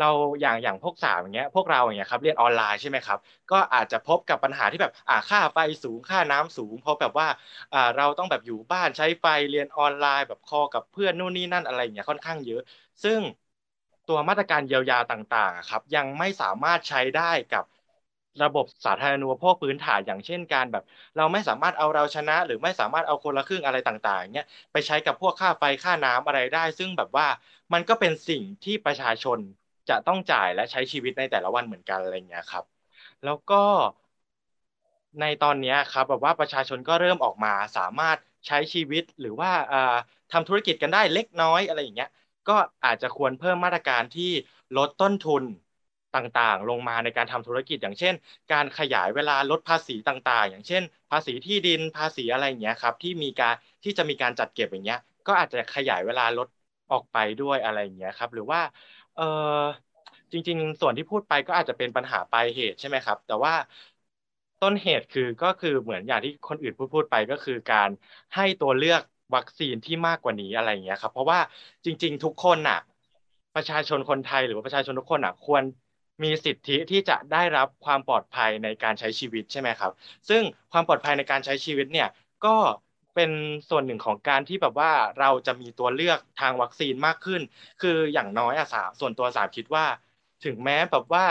เราอย่างอย่างพวกสามอย่างเงี้ยพวกเราอย่างเงี้ยครับเรียนออนไลน์ใช่ไหมครับ ก็อาจจะพบกับปัญหาที่แบบอ่าค่าไฟสูงค่าน้ำสูง เพราะแบบว่าอ่าเราต้องแบบอยู่บ้านใช้ไฟเรียนออนไลน์แบบคอกับเพื่อนนู่นนี่นั่นอะไรอย่างเงี้ยค่อนข้างเยอะ ซึ่งตัวมาตรการเยียวยาต่างๆครับยังไม่สามารถใช้ได้กับ ระบบสาธารณูปโภคพื้นฐานอย่างเช่นการแบบ เราไม่สามารถเอาเราชนะ หรือไม่สามารถเอาคนละครึ่งอะไรต่างๆเนี้ยไปใช้กับพวกค่าไฟค่าน้ำอะไรได้ ซึ่งแบบว่ามันก็เป็นสิ่งที่ประชาชนจะต้องจ่ายและใช้ชีวิตในแต่ละวันเหมือนกันอะไรเงี้ยครับ แล้วก็ในตอนนี้ครับแบบว่าประชาชนก็เริ่มออกมาสามารถใช้ชีวิตหรือว่าทำธุรกิจกันได้เล็กน้อยอะไรอย่างเงี้ยก็อาจจะควรเพิ่มมาตรการที่ลดต้นทุน ต่างๆ ลงมาในการทำธุรกิจอย่างเช่น การขยายเวลาลดภาษีต่างๆ อย่างเช่น ภาษีที่ดินภาษีอะไรอย่างเงี้ยครับที่มีการที่จะมีการจัดเก็บอย่างเงี้ยก็อาจจะขยายเวลาลดออกไปด้วยอะไรอย่างเงี้ยครับหรือว่าเออจริง ๆ ส่วนที่พูดไปก็อาจจะเป็นปัญหาปลายเหตุใช่ไหมครับ แต่ว่าต้นเหตุคือก็คือเหมือนอย่างที่คนอื่นพูดพูดไปก็คือการให้ตัวเลือกวัคซีนที่มากกว่านี้อะไรอย่างเงี้ยครับ เพราะว่าจริง ๆ ทุกคนน่ะ ประชาชนคนไทยหรือว่าประชาชนทุกคนอะ ควร มีสิทธิที่จะได้รับความปลอดภัยในการใช้ชีวิตใช่ไหมครับ ซึ่งความปลอดภัยในการใช้ชีวิตเนี่ยก็เป็นส่วนหนึ่งของการที่แบบว่าเราจะมีตัวเลือกทางวัคซีนมากขึ้น คืออย่างน้อยอะสาส่วนตัวสามคิดว่า ถึงแม้แบบว่า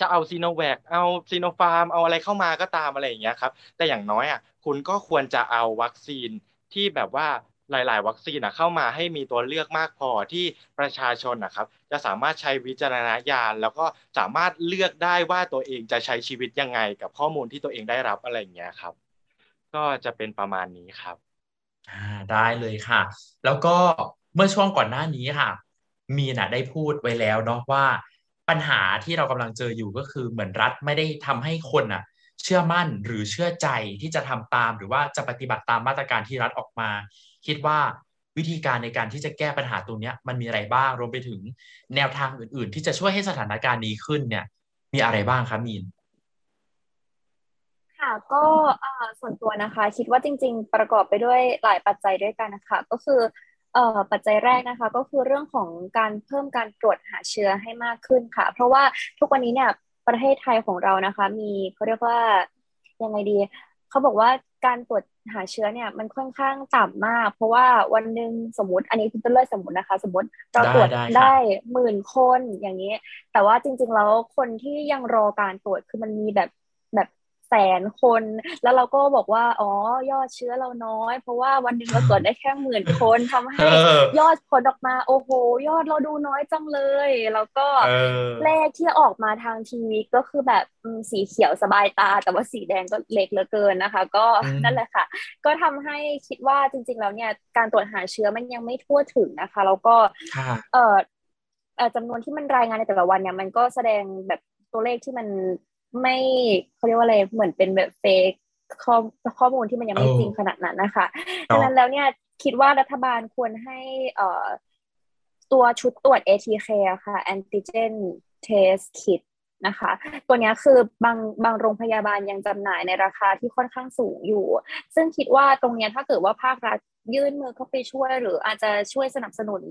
จะเอาซีโนแวคเอาซีโนฟาร์มเอาอะไรเข้ามาก็ตามอะไรอย่างเงี้ยครับ แต่อย่างน้อยอะคุณก็ควรจะเอาวัคซีนที่แบบว่า หลาย ๆ วัคซีนนะเข้ามาให้มีตัวเลือกมากพอที่ประชาชนนะครับ จะสามารถใช้วิจารณญาณ แล้วก็สามารถเลือกได้ว่าตัวเองจะใช้ชีวิตยังไง กับข้อมูลที่ตัวเองได้รับอะไรอย่างเงี้ยครับ ก็จะเป็นประมาณนี้ครับได้เลยค่ะ แล้วก็เมื่อช่วงก่อนหน้านี้ค่ะ มีน่ะได้พูดไว้แล้วเนาะว่าปัญหาที่เรากำลังเจออยู่ก็คือเหมือนรัฐไม่ได้ทำให้คนอะ เชื่อมั่นหรือเชื่อใจที่จะทำตามหรือว่าจะปฏิบัติตามมาตรการที่รัฐออกมา คิดว่าวิธีการในการที่จะแก้ปัญหาตรงนี้มันมีอะไรบ้างรวมไปถึงแนวทางอื่น ๆ ที่จะช่วยให้สถานการณ์นี้ขึ้นเนี่ย มีอะไรบ้างครับมีนค่ะก็ส่วนตัวนะคะ คิดว่าจริง ๆ ประกอบไปด้วยหลายปัจจัยด้วยกันนะคะก็คืออปัจจัยแรกนะคะก็คือเรื่องของการเพิ่มการตรวจหาเชื้อให้มากขึ้นค่ะ เพราะว่าทุกวันนี้เนี่ยประเทศไทยของเรานะคะ มีเขาเรียกว่ายังไงดีเขาบอกว่าการตรวจ หาเชื้อเนี่ยมันค่อนข้างต่ำมาก เพราะว่าวันหนึ่งสมมติอันนี้คือเป็นเรื่องสมมตินะคะ สมมติเราตรวจได้หมื่นคนอย่างนี้ แต่ว่าจริงๆแล้วคนที่ยังรอการตรวจคือมันมีแบบ แบบแสนคน แล้วเราก็บอกว่า อ๋อยอดเชื้อเราน้อย เพราะว่าวันหนึ่งเราตรวจได้แค่หมื่นคนทำให้ยอดผลออกมา โอ้โห ยอดเราดูน้อยจังเลย แล้วก็เลขที่ออกมาทางทีวีก็คือแบบสีเขียวสบายตา แต่ว่าสีแดงก็เล็กเหลือเกินนะคะ ก็นั่นแหละค่ะ ก็ทำให้คิดว่าจริง ๆ แล้วเนี่ยการตรวจหาเชื้อมันยังไม่ทั่วถึงนะคะ แล้วก็เออจำนวนที่มันรายงานในแต่ละวันเนี่ยมันก็แสดงแบบตัวเลขที่มัน ไม่เขาเรียกว่าอะไรเหมือนเป็นแบบเฟกข้อข้อมูลที่มันยังไม่จริงขนาดนั้นนะคะดังนั้นแล้วเนี่ยคิดว่ารัฐบาลควรให้เอ่อตัวชุดตรวจ ATK ค่ะ antigen test kit นะคะ ตัวนี้คือบางบางโรงพยาบาลยังจำหน่ายในราคาที่ค่อนข้างสูงอยู่ ซึ่งคิดว่าตรงนี้ถ้าเกิดว่าภาครัฐยื่นมือเข้าไปช่วย หรืออาจจะช่วยสนับสนุน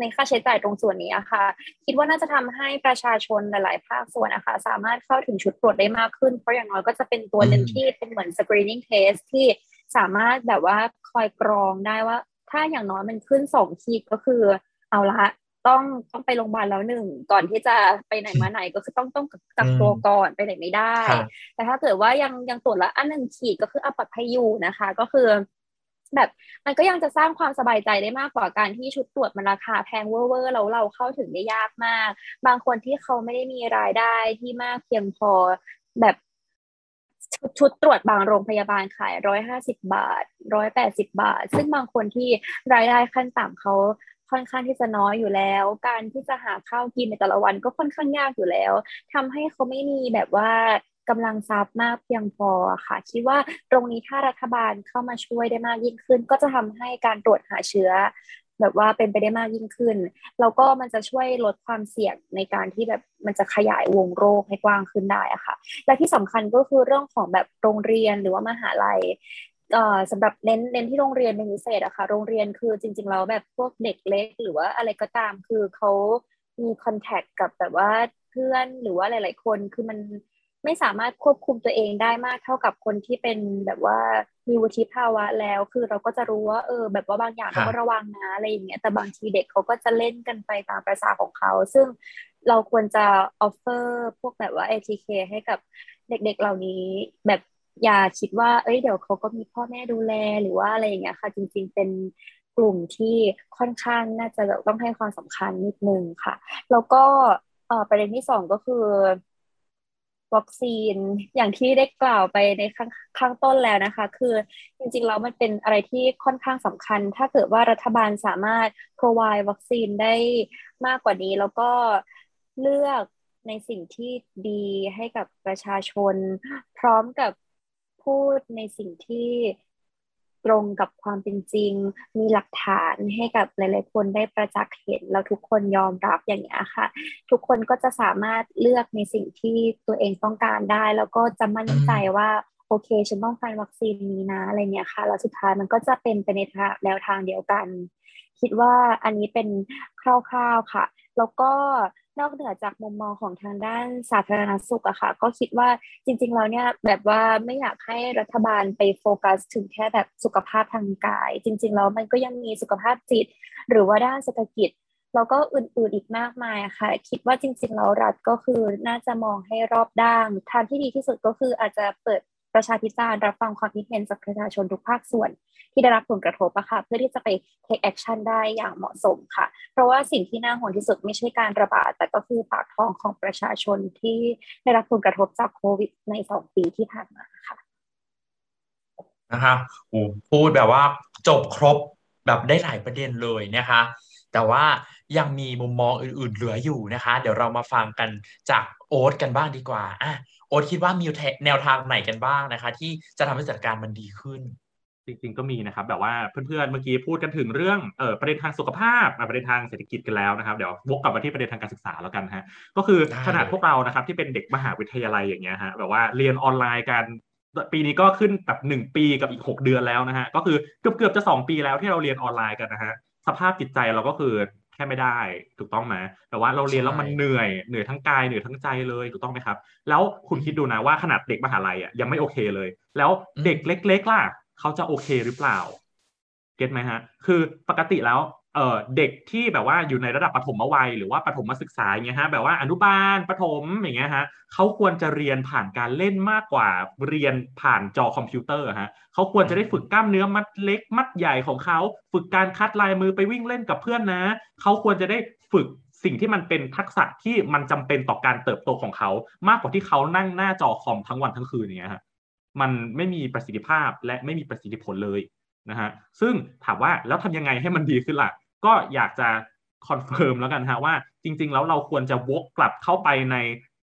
ในค่าใช้จ่ายตรงส่วนนี้ค่ะ คิดว่าน่าจะทำให้ประชาชนหลาย ๆ ภาคส่วนนะคะสามารถเข้าถึงชุดตรวจได้มากขึ้น เพราะอย่างน้อยก็จะเป็นตัวหนึ่งที่เป็นเหมือน screening test ที่สามารถแบบว่าคอยกรองได้ว่า ถ้าอย่างน้อยมันขึ้นสองขีดก็คือเอาละ ต้องต้องไปโรงพยาบาลแล้วหนึ่งก่อนที่จะไปไหนมาไหนก็คือต้องต้องกักตัวก่อนไปไหนไม่ได้ แต่ถ้าเกิดว่ายังยังตรวจแล้วอันหนึ่งขีดก็คืออัปลอดภัยอยู่นะคะ ก็คือ แบบมันก็ยังจะสร้างความสบายใจได้มากกว่าการที่ชุดตรวจมันราคาแพงเวอร์แล้วเราเข้าถึงได้ยากมาก บางคนที่เขาไม่ได้มีรายได้ที่มากเพียงพอแบบชุดตรวจบางโรงพยาบาลขายร้อยห้าสิบบาทร้อยแปดสิบบาท ซึ่งบางคนที่รายได้ขั้นต่ำเขา ค่อนข้างที่จะน้อยอยู่แล้ว การที่จะหาข้าวกินในแต่ละวันก็ค่อนข้างยากอยู่แล้วทำให้เขาไม่มีแบบว่ากำลังทรัพย์มากเพียงพอค่ะ คิดว่าตรงนี้ถ้ารัฐบาลเข้ามาช่วยได้มากยิ่งขึ้น ก็จะทำให้การตรวจหาเชื้อ แบบว่าเป็นไปได้มากยิ่งขึ้น แล้วก็มันจะช่วยลดความเสี่ยงในการที่แบบมันจะขยายวงโรคให้กว้างขึ้นได้อะค่ะ และที่สำคัญก็คือเรื่องของแบบโรงเรียนหรือว่ามหาลัย สำหรับเน้นเน้นที่โรงเรียนเป็นพิเศษอะค่ะ โรงเรียนคือจริง ๆ แล้วแบบพวกเด็กเล็ก หรือว่าอะไรก็ตามคือเขามีคอนแทคกับแบบว่าเพื่อนหรือว่าหลาย ๆ คนคือมันไม่สามารถควบคุมตัวเองได้มากเท่ากับคนที่เป็นแบบว่ามีวุฒิภาวะแล้ว คือเราก็จะรู้ว่าเออ แบบว่าบางอย่างเราก็ระวังนะอะไรอย่างเงี้ยแต่บางทีเด็กเขาก็จะเล่นกันไปตามประสาของเขา ซึ่งเราควรจะ offer พวกแบบว่า ATK ให้กับเด็กๆเหล่านี้แบบ อย่าคิดว่า เอ้ย เดี๋ยวเขาก็มีพ่อแม่ดูแลหรือว่าอะไรอย่างเงี้ยค่ะ จริง ๆ เป็นกลุ่มที่ค่อนข้างน่าจะต้องให้ความสำคัญนิดนึงค่ะ แล้วก็ประเด็นที่สองก็คือวัคซีนอย่างที่ได้กล่าวไปในข้างข้างต้นแล้วนะคะ คือจริงๆแล้วมันเป็นอะไรที่ค่อนข้างสำคัญ ถ้าเกิดว่ารัฐบาลสามารถ provide วัคซีนได้มากกว่านี้ แล้วก็เลือกในสิ่งที่ดีให้กับประชาชน พร้อมกับ พูดในสิ่งที่ตรงกับความเป็นจริง มีหลักฐานให้กับหลาย ๆ คนได้ประจักษ์เห็นแล้วทุกคนยอมรับอย่างนี้ค่ะ ทุกคนก็จะสามารถเลือกในสิ่งที่ตัวเองต้องการได้ แล้วก็จะมั่นใจว่าโอเค ฉันต้องการวัคซีนนี้นะอะไรเนี้ยค่ะแล้วสุดท้ายมันก็จะเป็นไปในทางแนวทางเดียวกัน คิดว่าอันนี้เป็นคร่าว ๆ ค่ะ แล้วก็ นอกเหนือจากมุมมองของทางด้านสาธารณสุขอะค่ะ ก็คิดว่าจริง ๆ แล้วเนี่ยแบบว่าไม่อยากให้รัฐบาลไปโฟกัสถึงแค่แบบสุขภาพทางกาย จริง ๆ แล้วมันก็ยังมีสุขภาพจิต หรือว่าด้านเศรษฐกิจแล้วก็อื่นๆอีกมากมายค่ะ คิดว่าจริง ๆ แล้วรัฐก็คือน่าจะมองให้รอบด้านทางที่ดีที่สุดก็คืออาจจะเปิด ประชาพิจารณ์รับฟังความคิดเห็นจากประชาชนทุกภาคส่วน ที่ได้รับผลกระทบอะค่ะเพื่อที่จะไป take action ได้อย่างเหมาะสมค่ะ เพราะว่าสิ่งที่น่าห่วงที่สุดไม่ใช่การระบาด แต่ก็คือปากท้องของประชาชนที่ได้รับผลกระทบจากโควิดในสองปีที่ผ่านมาค่ะนะคะโอ้พูดแบบว่าจบครบแบบได้หลายประเด็นเลยนะคะ แต่ว่ายังมีมุมมองอื่น ๆ เหลืออยู่นะคะ เดี๋ยวเรามาฟังกันจากโอ๊ตกันบ้างดีกว่าอะโอ๊ตคิดว่ามีแนวทางไหนกันบ้างนะคะ ที่จะทำให้จัดการมันดีขึ้น จริง ๆ ก็มีนะครับ แบบว่าเพื่อนๆเมื่อกี้พูดกันถึงเรื่องเออประเด็นทางสุขภาพประเด็นทางเศรษฐกิจกันแล้วนะครับเดี๋ยววกกลับมาที่ประเด็นทางการศึกษาแล้วกันฮะก็คือขนาดพวกเรานะครับที่เป็นเด็กมหาวิทยาลัยอย่างเงี้ยฮะแบบว่าเรียนออนไลน์กันปีนี้ก็ขึ้นแบบหนึ่งปีกับอีกหกเดือนแล้วนะฮะก็คือเกือบเกือบจะสองปีแล้วที่เราเรียนออนไลน์กันนะฮะ สภาพจิตใจเราก็คือแค่ไม่ได้ถูกต้องไหมแต่ว่าเราเรียนแล้วมันเหนื่อยเหนื่อยทั้งกายเหนื่อยทั้งใจเลยถูกต้องไหมครับ แล้วคุณคิดดูนะว่าขนาดเด็กมหาลัยอะยังไม่โอเคเลย แล้วเด็กเล็ก ๆ ล่ะ เขาจะโอเคหรือเปล่า get ไหมฮะ คือปกติแล้ว เอ่อเด็กที่แบบว่าอยู่ในระดับปฐมวัยหรือว่าประถมศึกษาอย่างเงี้ยฮะแบบว่าอนุบาลประถมอย่างเงี้ยฮะเขาควรจะเรียนผ่านการเล่นมากกว่าเรียนผ่านจอคอมพิวเตอร์ฮะเขาควรจะได้ฝึกกล้ามเนื้อมัดเล็ก มัดใหญ่ของเขาฝึกการคัดลายมือไปวิ่งเล่นกับเพื่อนนะเขาควรจะได้ฝึกสิ่งที่มันเป็นทักษะที่มันจำเป็นต่อการเติบโตของเขา มากกว่าที่เขานั่งหน้าจอคอมทั้งวันทั้งคืนอย่างเงี้ยฮะมันไม่มีประสิทธิภาพและไม่มีประสิทธิผลเลยนะฮะซึ่งถามว่าแล้วทำยังไงให้มันดีขึ้นล่ะ ก็อยากจะ confirm แล้วกันฮะว่าจริง ๆ แล้วเราควรจะวกกลับเข้าไปใน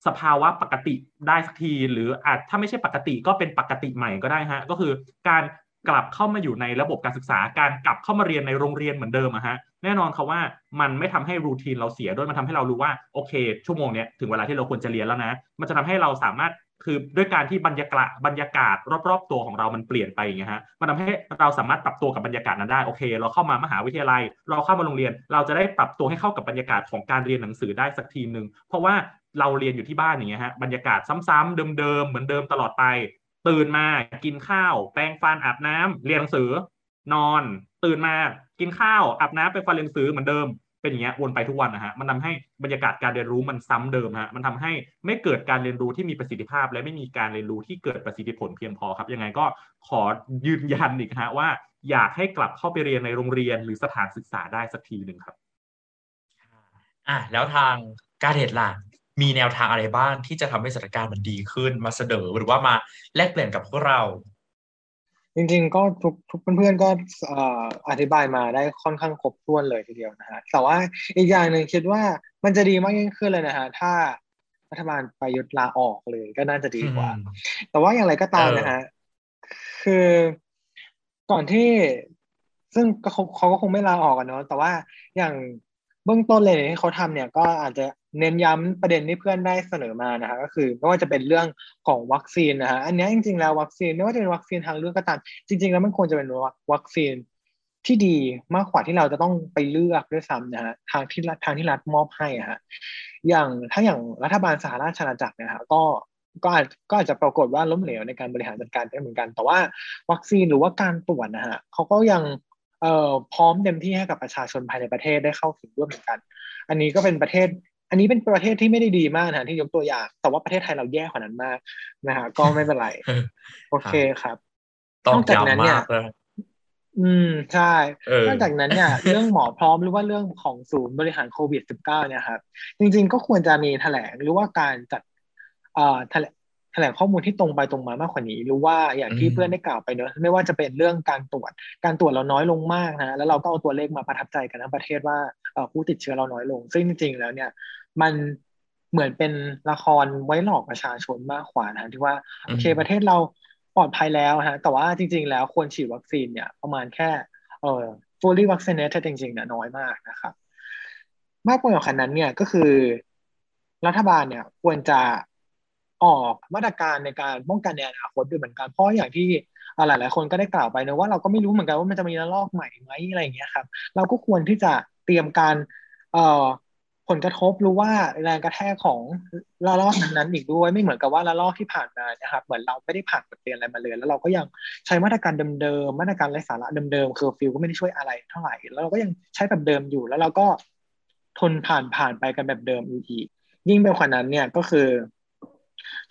สภาวะปกติได้สักที หรืออาจถ้าไม่ใช่ปกติก็เป็นปกติใหม่ก็ได้ฮะก็คือการกลับเข้ามาอยู่ในระบบการศึกษาการกลับเข้ามาเรียนในโรงเรียนเหมือนเดิมอะฮะแน่นอนครับว่ามันไม่ทำให้รูทีนเราเสียด้วยมันทำให้เรารู้ว่าโอเค ชั่วโมงเนี้ยถึงเวลาที่เราควรจะเรียนแล้วนะ มันจะทำให้เราสามารถ คือด้วยการที่บรรยากาศบรรยากาศรอบๆ ตัวของเรามันเปลี่ยนไปอย่างเงี้ยฮะมันทำให้เราสามารถปรับตัวกับบรรยากาศนั้นได้โอเค เราเข้ามามหาวิทยาลัย เราเข้ามาโรงเรียน เราจะได้ปรับตัวให้เข้ากับบรรยากาศของการเรียนหนังสือได้สักทีหนึ่งเพราะว่าเราเรียนอยู่ที่บ้านอย่างเงี้ยฮะบรรยากาศซ้ำๆเดิมๆเหมือนเดิมตลอดไป ตื่นมากินข้าว แปรงฟันอาบน้ำเรียนหนังสือนอน ตื่นมากินข้าวอาบน้ำไปฟันเรียนหนังสือเหมือนเดิม เป็นอย่างเงี้ยวนไปทุกวันนะฮะมันทาให้บรรยากาศการเรียนรู้มันซ้ำเดิมฮะมันทำให้ไม่เกิดการเรียนรู้ที่มีประสิทธิภาพ และไม่มีการเรียนรู้ที่เกิดประสิทธิผลเพียงพอครับยังไงก็ขอยืนยันอีกฮะว่า อยากให้กลับเข้าไปเรียนในโรงเรียนหรือสถานศึกษาได้สักทีหนึ่งครับอะแล้วทางการเดตล่ะมีแนวทางอะไรบ้างที่จะทำให้สถานการณ์มันดีขึ้นมาเสนอหรือว่ามาแลกเปลี่ยนกับพวกเรา จริงๆก็ทุกทุกเพื่อนๆก็อธิบายมาได้ค่อนข้างครบถ้วนเลยทีเดียวนะฮะแต่ว่าอีกอย่างหนึ่งคิดว่ามันจะดีมากยิ่งขึ้นเลยนะฮะถ้ารัฐบาลประยุทธ์ลาออกเลยก็น่าจะดีกว่า แต่ว่าอย่างไรก็ตามนะฮะคือก่อนที่ซึ่งเขาเขาก็คงไม่ลาออกกันเนาะแต่ว่าอย่าง เบื้องต้นเลยที่เขาทำเนี่ยก็อาจจะเน้นย้ำประเด็นที่เพื่อนได้เสนอมานะฮะก็คือไม่ว่าจะเป็นเรื่องของวัคซีนนะฮะอันนี้จริงๆแล้ววัคซีนไม่ว่าจะเป็นวัคซีนทางเลือกก็ตามจริง ๆ แล้วมันควรจะเป็นวัคซีนที่ดีมากกว่าที่เราจะต้องไปเลือกด้วยซ้ำนะฮะทางที่ทางที่รัฐมอบให้อะฮะอย่างถ้าอย่างรัฐบาลสหราชอาณาจักรนะฮะก็ก็อาจก็อาจจะปรากฏว่าล้มเหลวในการบริหารจัดการได้เหมือนกัน แต่ว่าวัคซีนหรือว่าการตรวจนะฮะเขาก็ยัง เอ่อพร้อมเต็มที่ให้กับประชาชนภายในประเทศได้เข้าถึงด้วยเหมือนกัน อันนี้ก็เป็นประเทศ อันนี้เป็นประเทศที่ไม่ได้ดีมากนะที่ยกตัวอย่าง แต่ว่าประเทศไทยเราแย่กว่านั้นมากนะฮะก็ไม่เป็นไร โอเคครับนอกจากนั้นเนี่ยอืมใช่นอกจากนั้นเนี่ยเรื่องหมอพร้อมหรือว่าเรื่องของศูนย์บริหารโควิด -19 เนี่ยครับจริง ๆ ก็ควรจะมีแถลงหรือว่าการจัดเอ่อ แถลงแถลงข้อมูลที่ตรงไปตรงมามากกว่านี้หรือว่าอย่างที่เพื่อนได้กล่าวไปเนอะไม่ว่าจะเป็นเรื่องการตรวจ การตรวจเราน้อยลงมากนะแล้วเราก็เอาตัวเลขมาประทับใจกันทั้งประเทศว่าผู้ติดเชื้อเราน้อยลง ซึ่งจริงๆแล้วเนี่ยมันเหมือนเป็นละครไว้หลอกประชาชนมากกว่านะที่ว่าโอเคประเทศเราปลอดภัยแล้วฮะแต่ว่าจริง ๆ แล้วควรฉีดวัคซีนเนี่ยประมาณแค่เอ่อ fully vaccinated จริงๆเนี่ยน้อยมากนะครับมากกว่านั้นเนี่ยก็คือ รัฐบาลเนี่ยควรจะ ออกมาตรการในการป้องกันในอนาคตด้วยเหมือนกันเพราะอย่างที่หลายหลายคนก็ได้กล่าวไปนะว่าเราก็ไม่รู้เหมือนกันว่ามันจะมีระลอกใหม่ไหมอะไรอย่างเงี้ยครับ เราก็ควรที่จะเตรียมการเอ่อผลกระทบหรือว่าแรงกระแทกของระลอกนั้นๆอีกด้วย ไม่เหมือนกับว่าระลอกที่ผ่านมานะครับ เหมือนเราไม่ได้ผ่านบทเรียนอะไรมาเลย แล้วเราก็ยังใช้มาตรการเดิมๆมาตรการไร้สาระเดิมๆคือฟิลก็ไม่ได้ช่วยอะไรเท่าไหร่ แล้วเราก็ยังใช้แบบเดิมอยู่ แล้วเราก็ทนผ่านผ่านไปกันแบบเดิมอีกยิ่งไปกว่านั้นเนี่ยก็คือ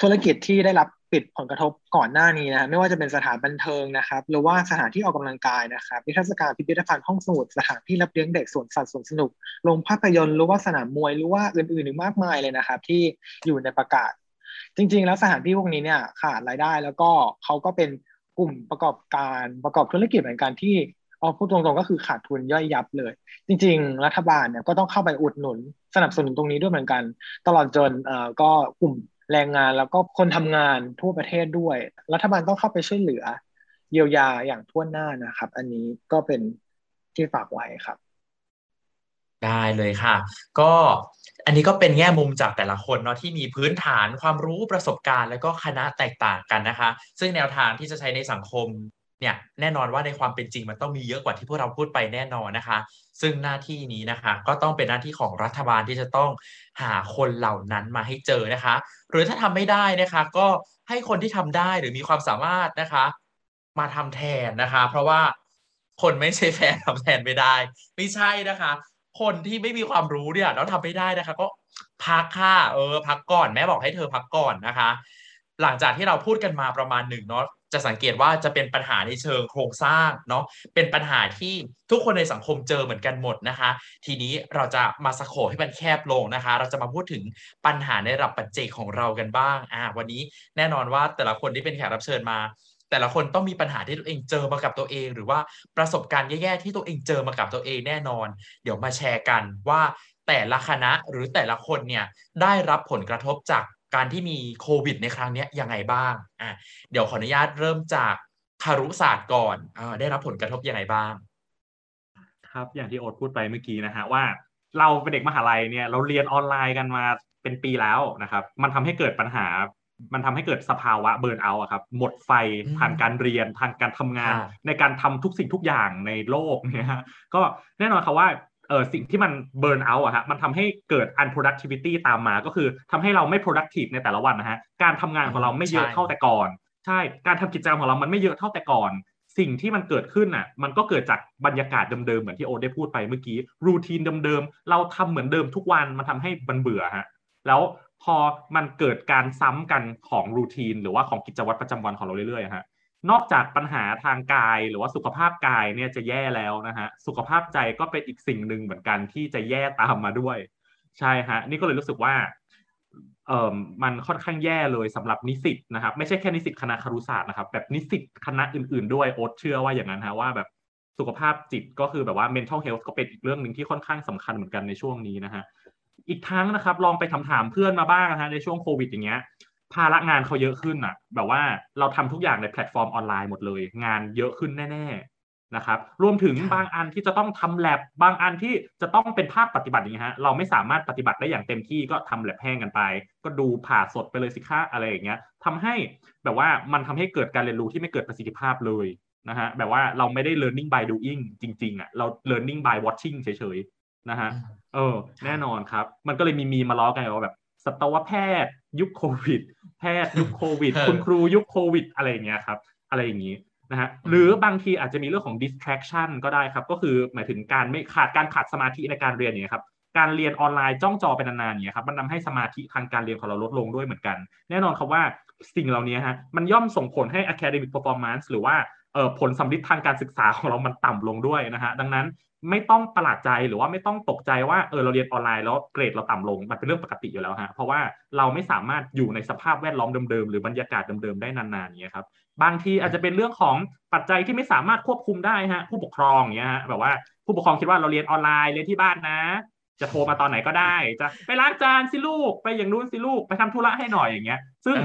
ธุรกิจที่ได้รับปิดผลกระทบก่อนหน้านี้นะไม่ว่าจะเป็นสถานบันเทิงนะครับ หรือว่าสถานที่ออกกำลังกายนะครับนิทรรศการพิพิธภัณฑ์ห้องสมุดสถานที่รับเลี้ยงเด็กสวนสัตว์สวนสนุกโรงภาพยนตร์หรือว่าสนามมวยหรือว่าอื่นๆอีกมากมายเลยนะครับ ที่อยู่ในประกาศ จริง ๆ แล้วสถานที่พวกนี้เนี่ยขาดรายได้แล้วก็เขาก็เป็นกลุ่มประกอบการประกอบธุรกิจเหมือนกันที่เอาพูดตรงๆก็คือขาดทุนย่อยยับเลย จริง ๆ รัฐบาลเนี่ยก็ต้องเข้าไปอุดหนุนสนับสนุนตรงนี้ด้วยเหมือนกัน ตลอดจนเอ่อก็กลุ่ม แรงงานแล้วก็คนทำงานทั่วประเทศด้วย รัฐบาลต้องเข้าไปช่วยเหลือ เยียวยาอย่างทั่วหน้านะครับ อันนี้ก็เป็นที่ฝากไว้ครับ ได้เลยค่ะ ก็อันนี้ก็เป็นแง่มุมจากแต่ละคนเนาะที่มีพื้นฐานความรู้ประสบการณ์ แล้วก็คณะแตกต่างกันนะคะ ซึ่งแนวทางที่จะใช้ในสังคมเนี่ยแน่นอนว่าในความเป็นจริงมันต้องมีเยอะกว่าที่พวกเราพูดไปแน่นอนนะคะ ซึ่งหน้าที่นี้นะคะ ก็ต้องเป็นหน้าที่ของรัฐบาลที่จะต้องหาคนเหล่านั้นมาให้เจอนะคะ หรือถ้าทำไม่ได้นะคะ ก็ให้คนที่ทำได้หรือมีความสามารถนะคะ มาทำแทนนะคะ เพราะว่าคนไม่ใช่แฟนทำแทนไม่ได้ ไม่ใช่นะคะ คนที่ไม่มีความรู้เนี่ยแล้วทำไม่ได้นะคะ ก็พักค่ะเออ พักก่อนแม่บอกให้เธอพักก่อนนะคะ หลังจากที่เราพูดกันมาประมาณหนึ่งเนาะ จะสังเกตว่าจะเป็นปัญหาในเชิงโครงสร้างเนาะเป็นปัญหาที่ทุกคนในสังคมเจอเหมือนกันหมดนะคะ ทีนี้เราจะมาสโคให้มันแคบลงนะคะ เราจะมาพูดถึงปัญหาในระดับปัจเจกของเรากันบ้างอ่าวันนี้แน่นอนว่าแต่ละคนที่เป็นแขกรับเชิญมา แต่ละคนต้องมีปัญหาที่ตัวเองเจอมากับตัวเอง หรือว่าประสบการณ์แย่ๆที่ตัวเองเจอมากับตัวเองแน่นอน เดี๋ยวมาแชร์กันว่าแต่ละคณะหรือแต่ละคนเนี่ยได้รับผลกระทบจาก การที่มีโควิดในครั้งนี้ยังไงบ้างอะเดี๋ยวขออนุญาตเริ่มจากคารุศาสตร์ก่อนอ่าได้รับผลกระทบยังไงบ้าง ครับอย่างที่โอ๊ตพูดไปเมื่อกี้นะฮะว่าเราเป็นเด็กมหาลัยเนี่ยเราเรียนออนไลน์กันมาเป็นปีแล้วนะครับ มันทำให้เกิดปัญหา มันทำให้เกิดสภาวะเบิร์นเอาอะครับ หมดไฟอืมทางการเรียนทางการทำงานค่ะในการทำทุกสิ่งทุกอย่างในโลกเนี่ยฮะก็แน่นอนครับว่า เออสิ่งที่มันเบิร์นเอาอะฮะมันทำให้เกิด unproductivity ตามมา ก็คือทำให้เราไม่ productive ในแต่ละวันนะฮะการทำงานของเราไม่เยอะใช่เท่าแต่ก่อน ใช่ การทำกิจกรรมของเรามันไม่เยอะเท่าแต่ก่อน สิ่งที่มันเกิดขึ้นน่ะมันก็เกิดจากบรรยากาศเดิมๆเหมือนที่โอตได้พูดไปเมื่อกี้รูทีนเดิมๆเราทำเหมือนเดิมทุกวันมันทำให้มันเบื่อฮะแล้วพอมันเกิดการซ้ำกันของรูทีนหรือว่าของกิจวัตรประจำวันของเราเรื่อยๆฮะ นอกจากปัญหาทางกายหรือว่าสุขภาพกายเนี่ยจะแย่แล้วนะฮะสุขภาพใจก็เป็นอีกสิ่งหนึ่งเหมือนกันที่จะแย่ตามมาด้วย ใช่ฮะนี่ก็เลยรู้สึกว่าเอ่อมันค่อนข้างแย่เลยสำหรับนิสิตนะครับ ไม่ใช่แค่นิสิตคณะครุศาสตร์นะครับแบบนิสิตคณะอื่นๆ ด้วยโอ๊ตเชื่อว่าอย่างนั้นฮะว่าแบบสุขภาพจิตก็คือแบบว่า mental health ก็เป็นอีกเรื่องหนึ่งที่ค่อนข้างสำคัญเหมือนกันในช่วงนี้นะฮะอีกทั้งนะครับลองไปถามถามๆเพื่อนมาบ้างนะฮะในช่วงโควิดอย่างเงี้ย ภาระงานเขาเยอะขึ้นอะ แบบว่าเราทำทุกอย่างในแพลตฟอร์มออนไลน์หมดเลย งานเยอะขึ้นแน่ ๆนะครับ รวมถึงครับบางอันที่จะต้องทำแ a บบางอันที่จะต้องเป็นภาคปฏิบัติอย่างเงี้ยฮะเราไม่สามารถปฏิบัติได้อย่างเต็มที่ก็ทำแ a บแห้งกันไป ก็ดูผ่าสดไปเลยสิคะอะไรอย่างเงี้ยทำให้แบบว่ามันทำให้เกิดการเรียนรู้ที่ไม่เกิดประสิทธิภาพเลยนะฮะแบบว่าเราไม่ได้ learning by doing จริงๆอะเรา learning by watching เฉยๆนะฮะเออแน่นอนครับ มันก็เลยมีมีมาล้อกันว่าแบบ สัตวแพทย์ ยุคโควิด แพทย์ยุคโควิดเออคุณครูยุคโควิด อะไรอย่างเงี้ยครับ อะไรอย่างงี้นะฮะหรือบางทีอาจจะมีเรื่องของ distraction ก็ได้ครับ ก็คือหมายถึงการไม่ขาดการขาดสมาธิในการเรียนอย่างเงี้ยครับการเรียนออนไลน์จ้องจอเป็นนานๆอย่างเงี้ยครับมันทำให้สมาธิทางการเรียนของเราลดลงด้วยเหมือนกัน แน่นอนครับว่าสิ่งเหล่านี้ฮะมันย่อมส่งผลให้ academic performance หรือว่าเอ่อผลสำลิดทางการศึกษาของเรามันต่ำลงด้วยนะฮะดังนั้น ไม่ต้องประหลาดใจหรือว่าไม่ต้องตกใจว่าเออเราเรียนออนไลน์แล้วเกรดเราต่ำลงมันเป็นเรื่องปกติอยู่แล้วฮะเพราะว่าเราไม่สามารถอยู่ในสภาพแวดล้อมเดิมๆหรือบรรยากาศเดิมๆได้นานๆอย่างเงี้ยครับบางทีอาจจะเป็นเรื่องของปัจจัยที่ไม่สามารถควบคุมได้ฮะผู้ปกครองเงี้ยฮะแบบว่าผู้ปกครองคิดว่าเราเรียนออนไลน์เรียนที่บ้านนะ จะโทรมาตอนไหนก็ได้ จะไปล้างจานสิลูกไปอย่างนู้นสิลูกไปทำธุระให้หน่อยอย่างเงี้ย ซึ่ง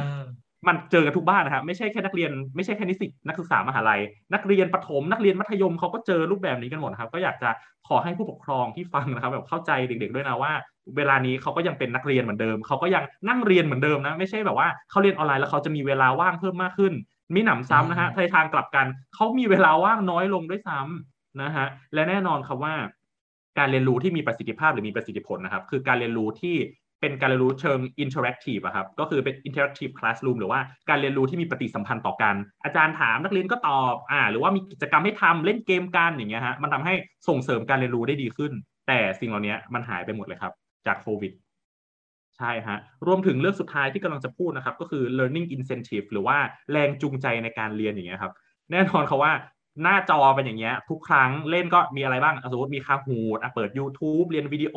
มันเจอกันทุกบ้านนะครับไม่ใช่แค่นักเรียนไม่ใช่แค่นิสิตนักศึกษามหาลัย นักเรียนประถมนักเรียนมัธยมเขาก็เจอรูปแบบนี้กันหมดนะครับ ก็อยากจะขอให้ผู้ปกครองที่ฟังนะครับ แบบเข้าใจเด็กๆด้วยนะว่า เวลานี้เขาก็ยังเป็นนักเรียนเหมือนเดิมเขาก็ยังนั่งเรียนเหมือนเดิมนะ ไม่ใช่แบบว่าเขาเรียนออนไลน์แล้วเขาจะมีเวลาว่างเพิ่มมากขึ้นมีหนำซ้ำนะฮะอืมในทางกลับกันเขามีเวลาว่างน้อยลงด้วยซ้ำนะฮะและแน่นอนครับว่าการเรียนรู้ที่มีประสิทธิภาพหรือมีประสิทธิผลนะครับ คือการเรียนรู้ที่ เป็นการเรียนรู้เชิง interactive อะครับก็คือเป็น interactive classroom หรือว่าการเรียนรู้ที่มีปฏิสัมพันธ์ต่อกัน อาจารย์ถามนักเรียนก็ตอบอ่าหรือว่ามีกิจกรรมให้ทำเล่นเกมกันอย่างเงี้ยฮะมันทำให้ส่งเสริมการเรียนรู้ได้ดีขึ้น แต่สิ่งเหล่านี้มันหายไปหมดเลยครับจากโควิดใช่ฮะรวมถึงเรื่องสุดท้ายที่กำลังจะพูดนะครับ ก็คือ learning incentive หรือว่าแรงจูงใจในการเรียนอย่างเงี้ยครับ แน่นอนเขาว่าหน้าจอเป็นอย่างเงี้ย ทุกครั้งเล่นก็มีอะไรบ้างสมมติมีคาหูดอะเปิด YouTube เรียนวิดีโอ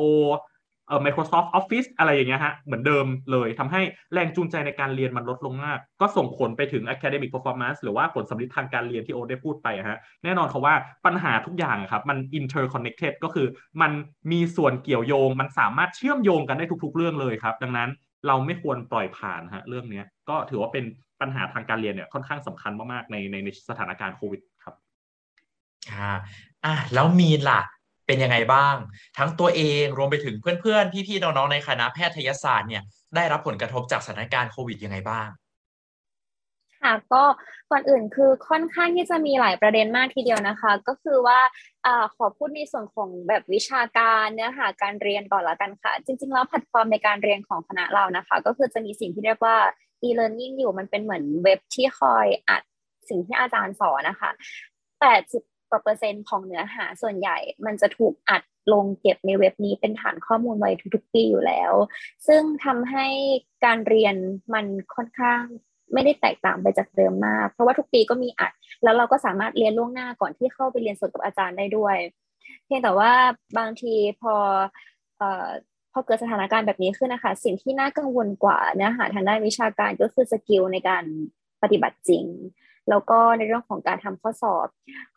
เอ่อ Microsoft Office อะไรอย่างเงี้ยฮะเหมือนเดิมเลยทำให้แรงจูงใจในการเรียนมันลดลงมาก ก็ส่งผลไปถึง academic performance หรือว่าผลสำลิดทางการเรียนที่โอตได้พูดไปฮะแน่นอนเขาว่าปัญหาทุกอย่างครับมัน interconnected ก็คือมันมีส่วนเกี่ยวโยง มันสามารถเชื่อมโยงกันได้ทุก ๆ เรื่องเลยครับ ดังนั้นเราไม่ควรปล่อยผ่านฮะเรื่องนี้ก็ถือว่าเป็นปัญหาทางการเรียนเนี่ยค่อนข้างสำคัญมากๆในในในสถานการณ์โควิดครับค่ะอะแล้วมีนล่ะ เป็นยังไงบ้าง ทั้งตัวเองรวมไปถึงเพื่อนๆ พี่ๆ น้องๆ ในคณะแพทยศาสตร์เนี่ยได้รับผลกระทบจากสถานการณ์โควิดยังไงบ้างค่ะก็ก่อนอื่นคือค่อนข้างที่จะมีหลายประเด็นมากทีเดียวนะคะ ก็คือว่าอขอพูดในส่วนของแบบวิชาการเนื้อหาการเรียนก่อนละกันค่ะ จริง ๆ แล้วแพลตฟอร์มในการเรียนของคณะเรานะคะ ก็คือจะมีสิ่งที่เรียกว่า e-learning อยู่มันเป็นเหมือนเว็บที่คอยอัดสิ่งที่อาจารย์สอนนะคะ80 กว่าเปอร์เซ็นต์ของเนื้อหาส่วนใหญ่ มันจะถูกอัดลงเก็บในเว็บนี้เป็นฐานข้อมูลไว้ทุกๆปีอยู่แล้ว ซึ่งทำให้การเรียนมันค่อนข้างไม่ได้แตกต่างไปจากเดิมมาก เพราะว่าทุกปีก็มีอัด แล้วเราก็สามารถเรียนล่วงหน้าก่อนที่เข้าไปเรียนสดกับอาจารย์ได้ด้วย เพียงแต่ว่าบางทีพอออพอเกิดสถานการณ์แบบนี้ขึ้นนะคะ สิ่งที่น่ากังวลกว่าเนื้อหาทางด้านวิชาการก็คือ skill ในการปฏิบัติจริง แล้วก็ในเรื่องของการทำข้อสอบ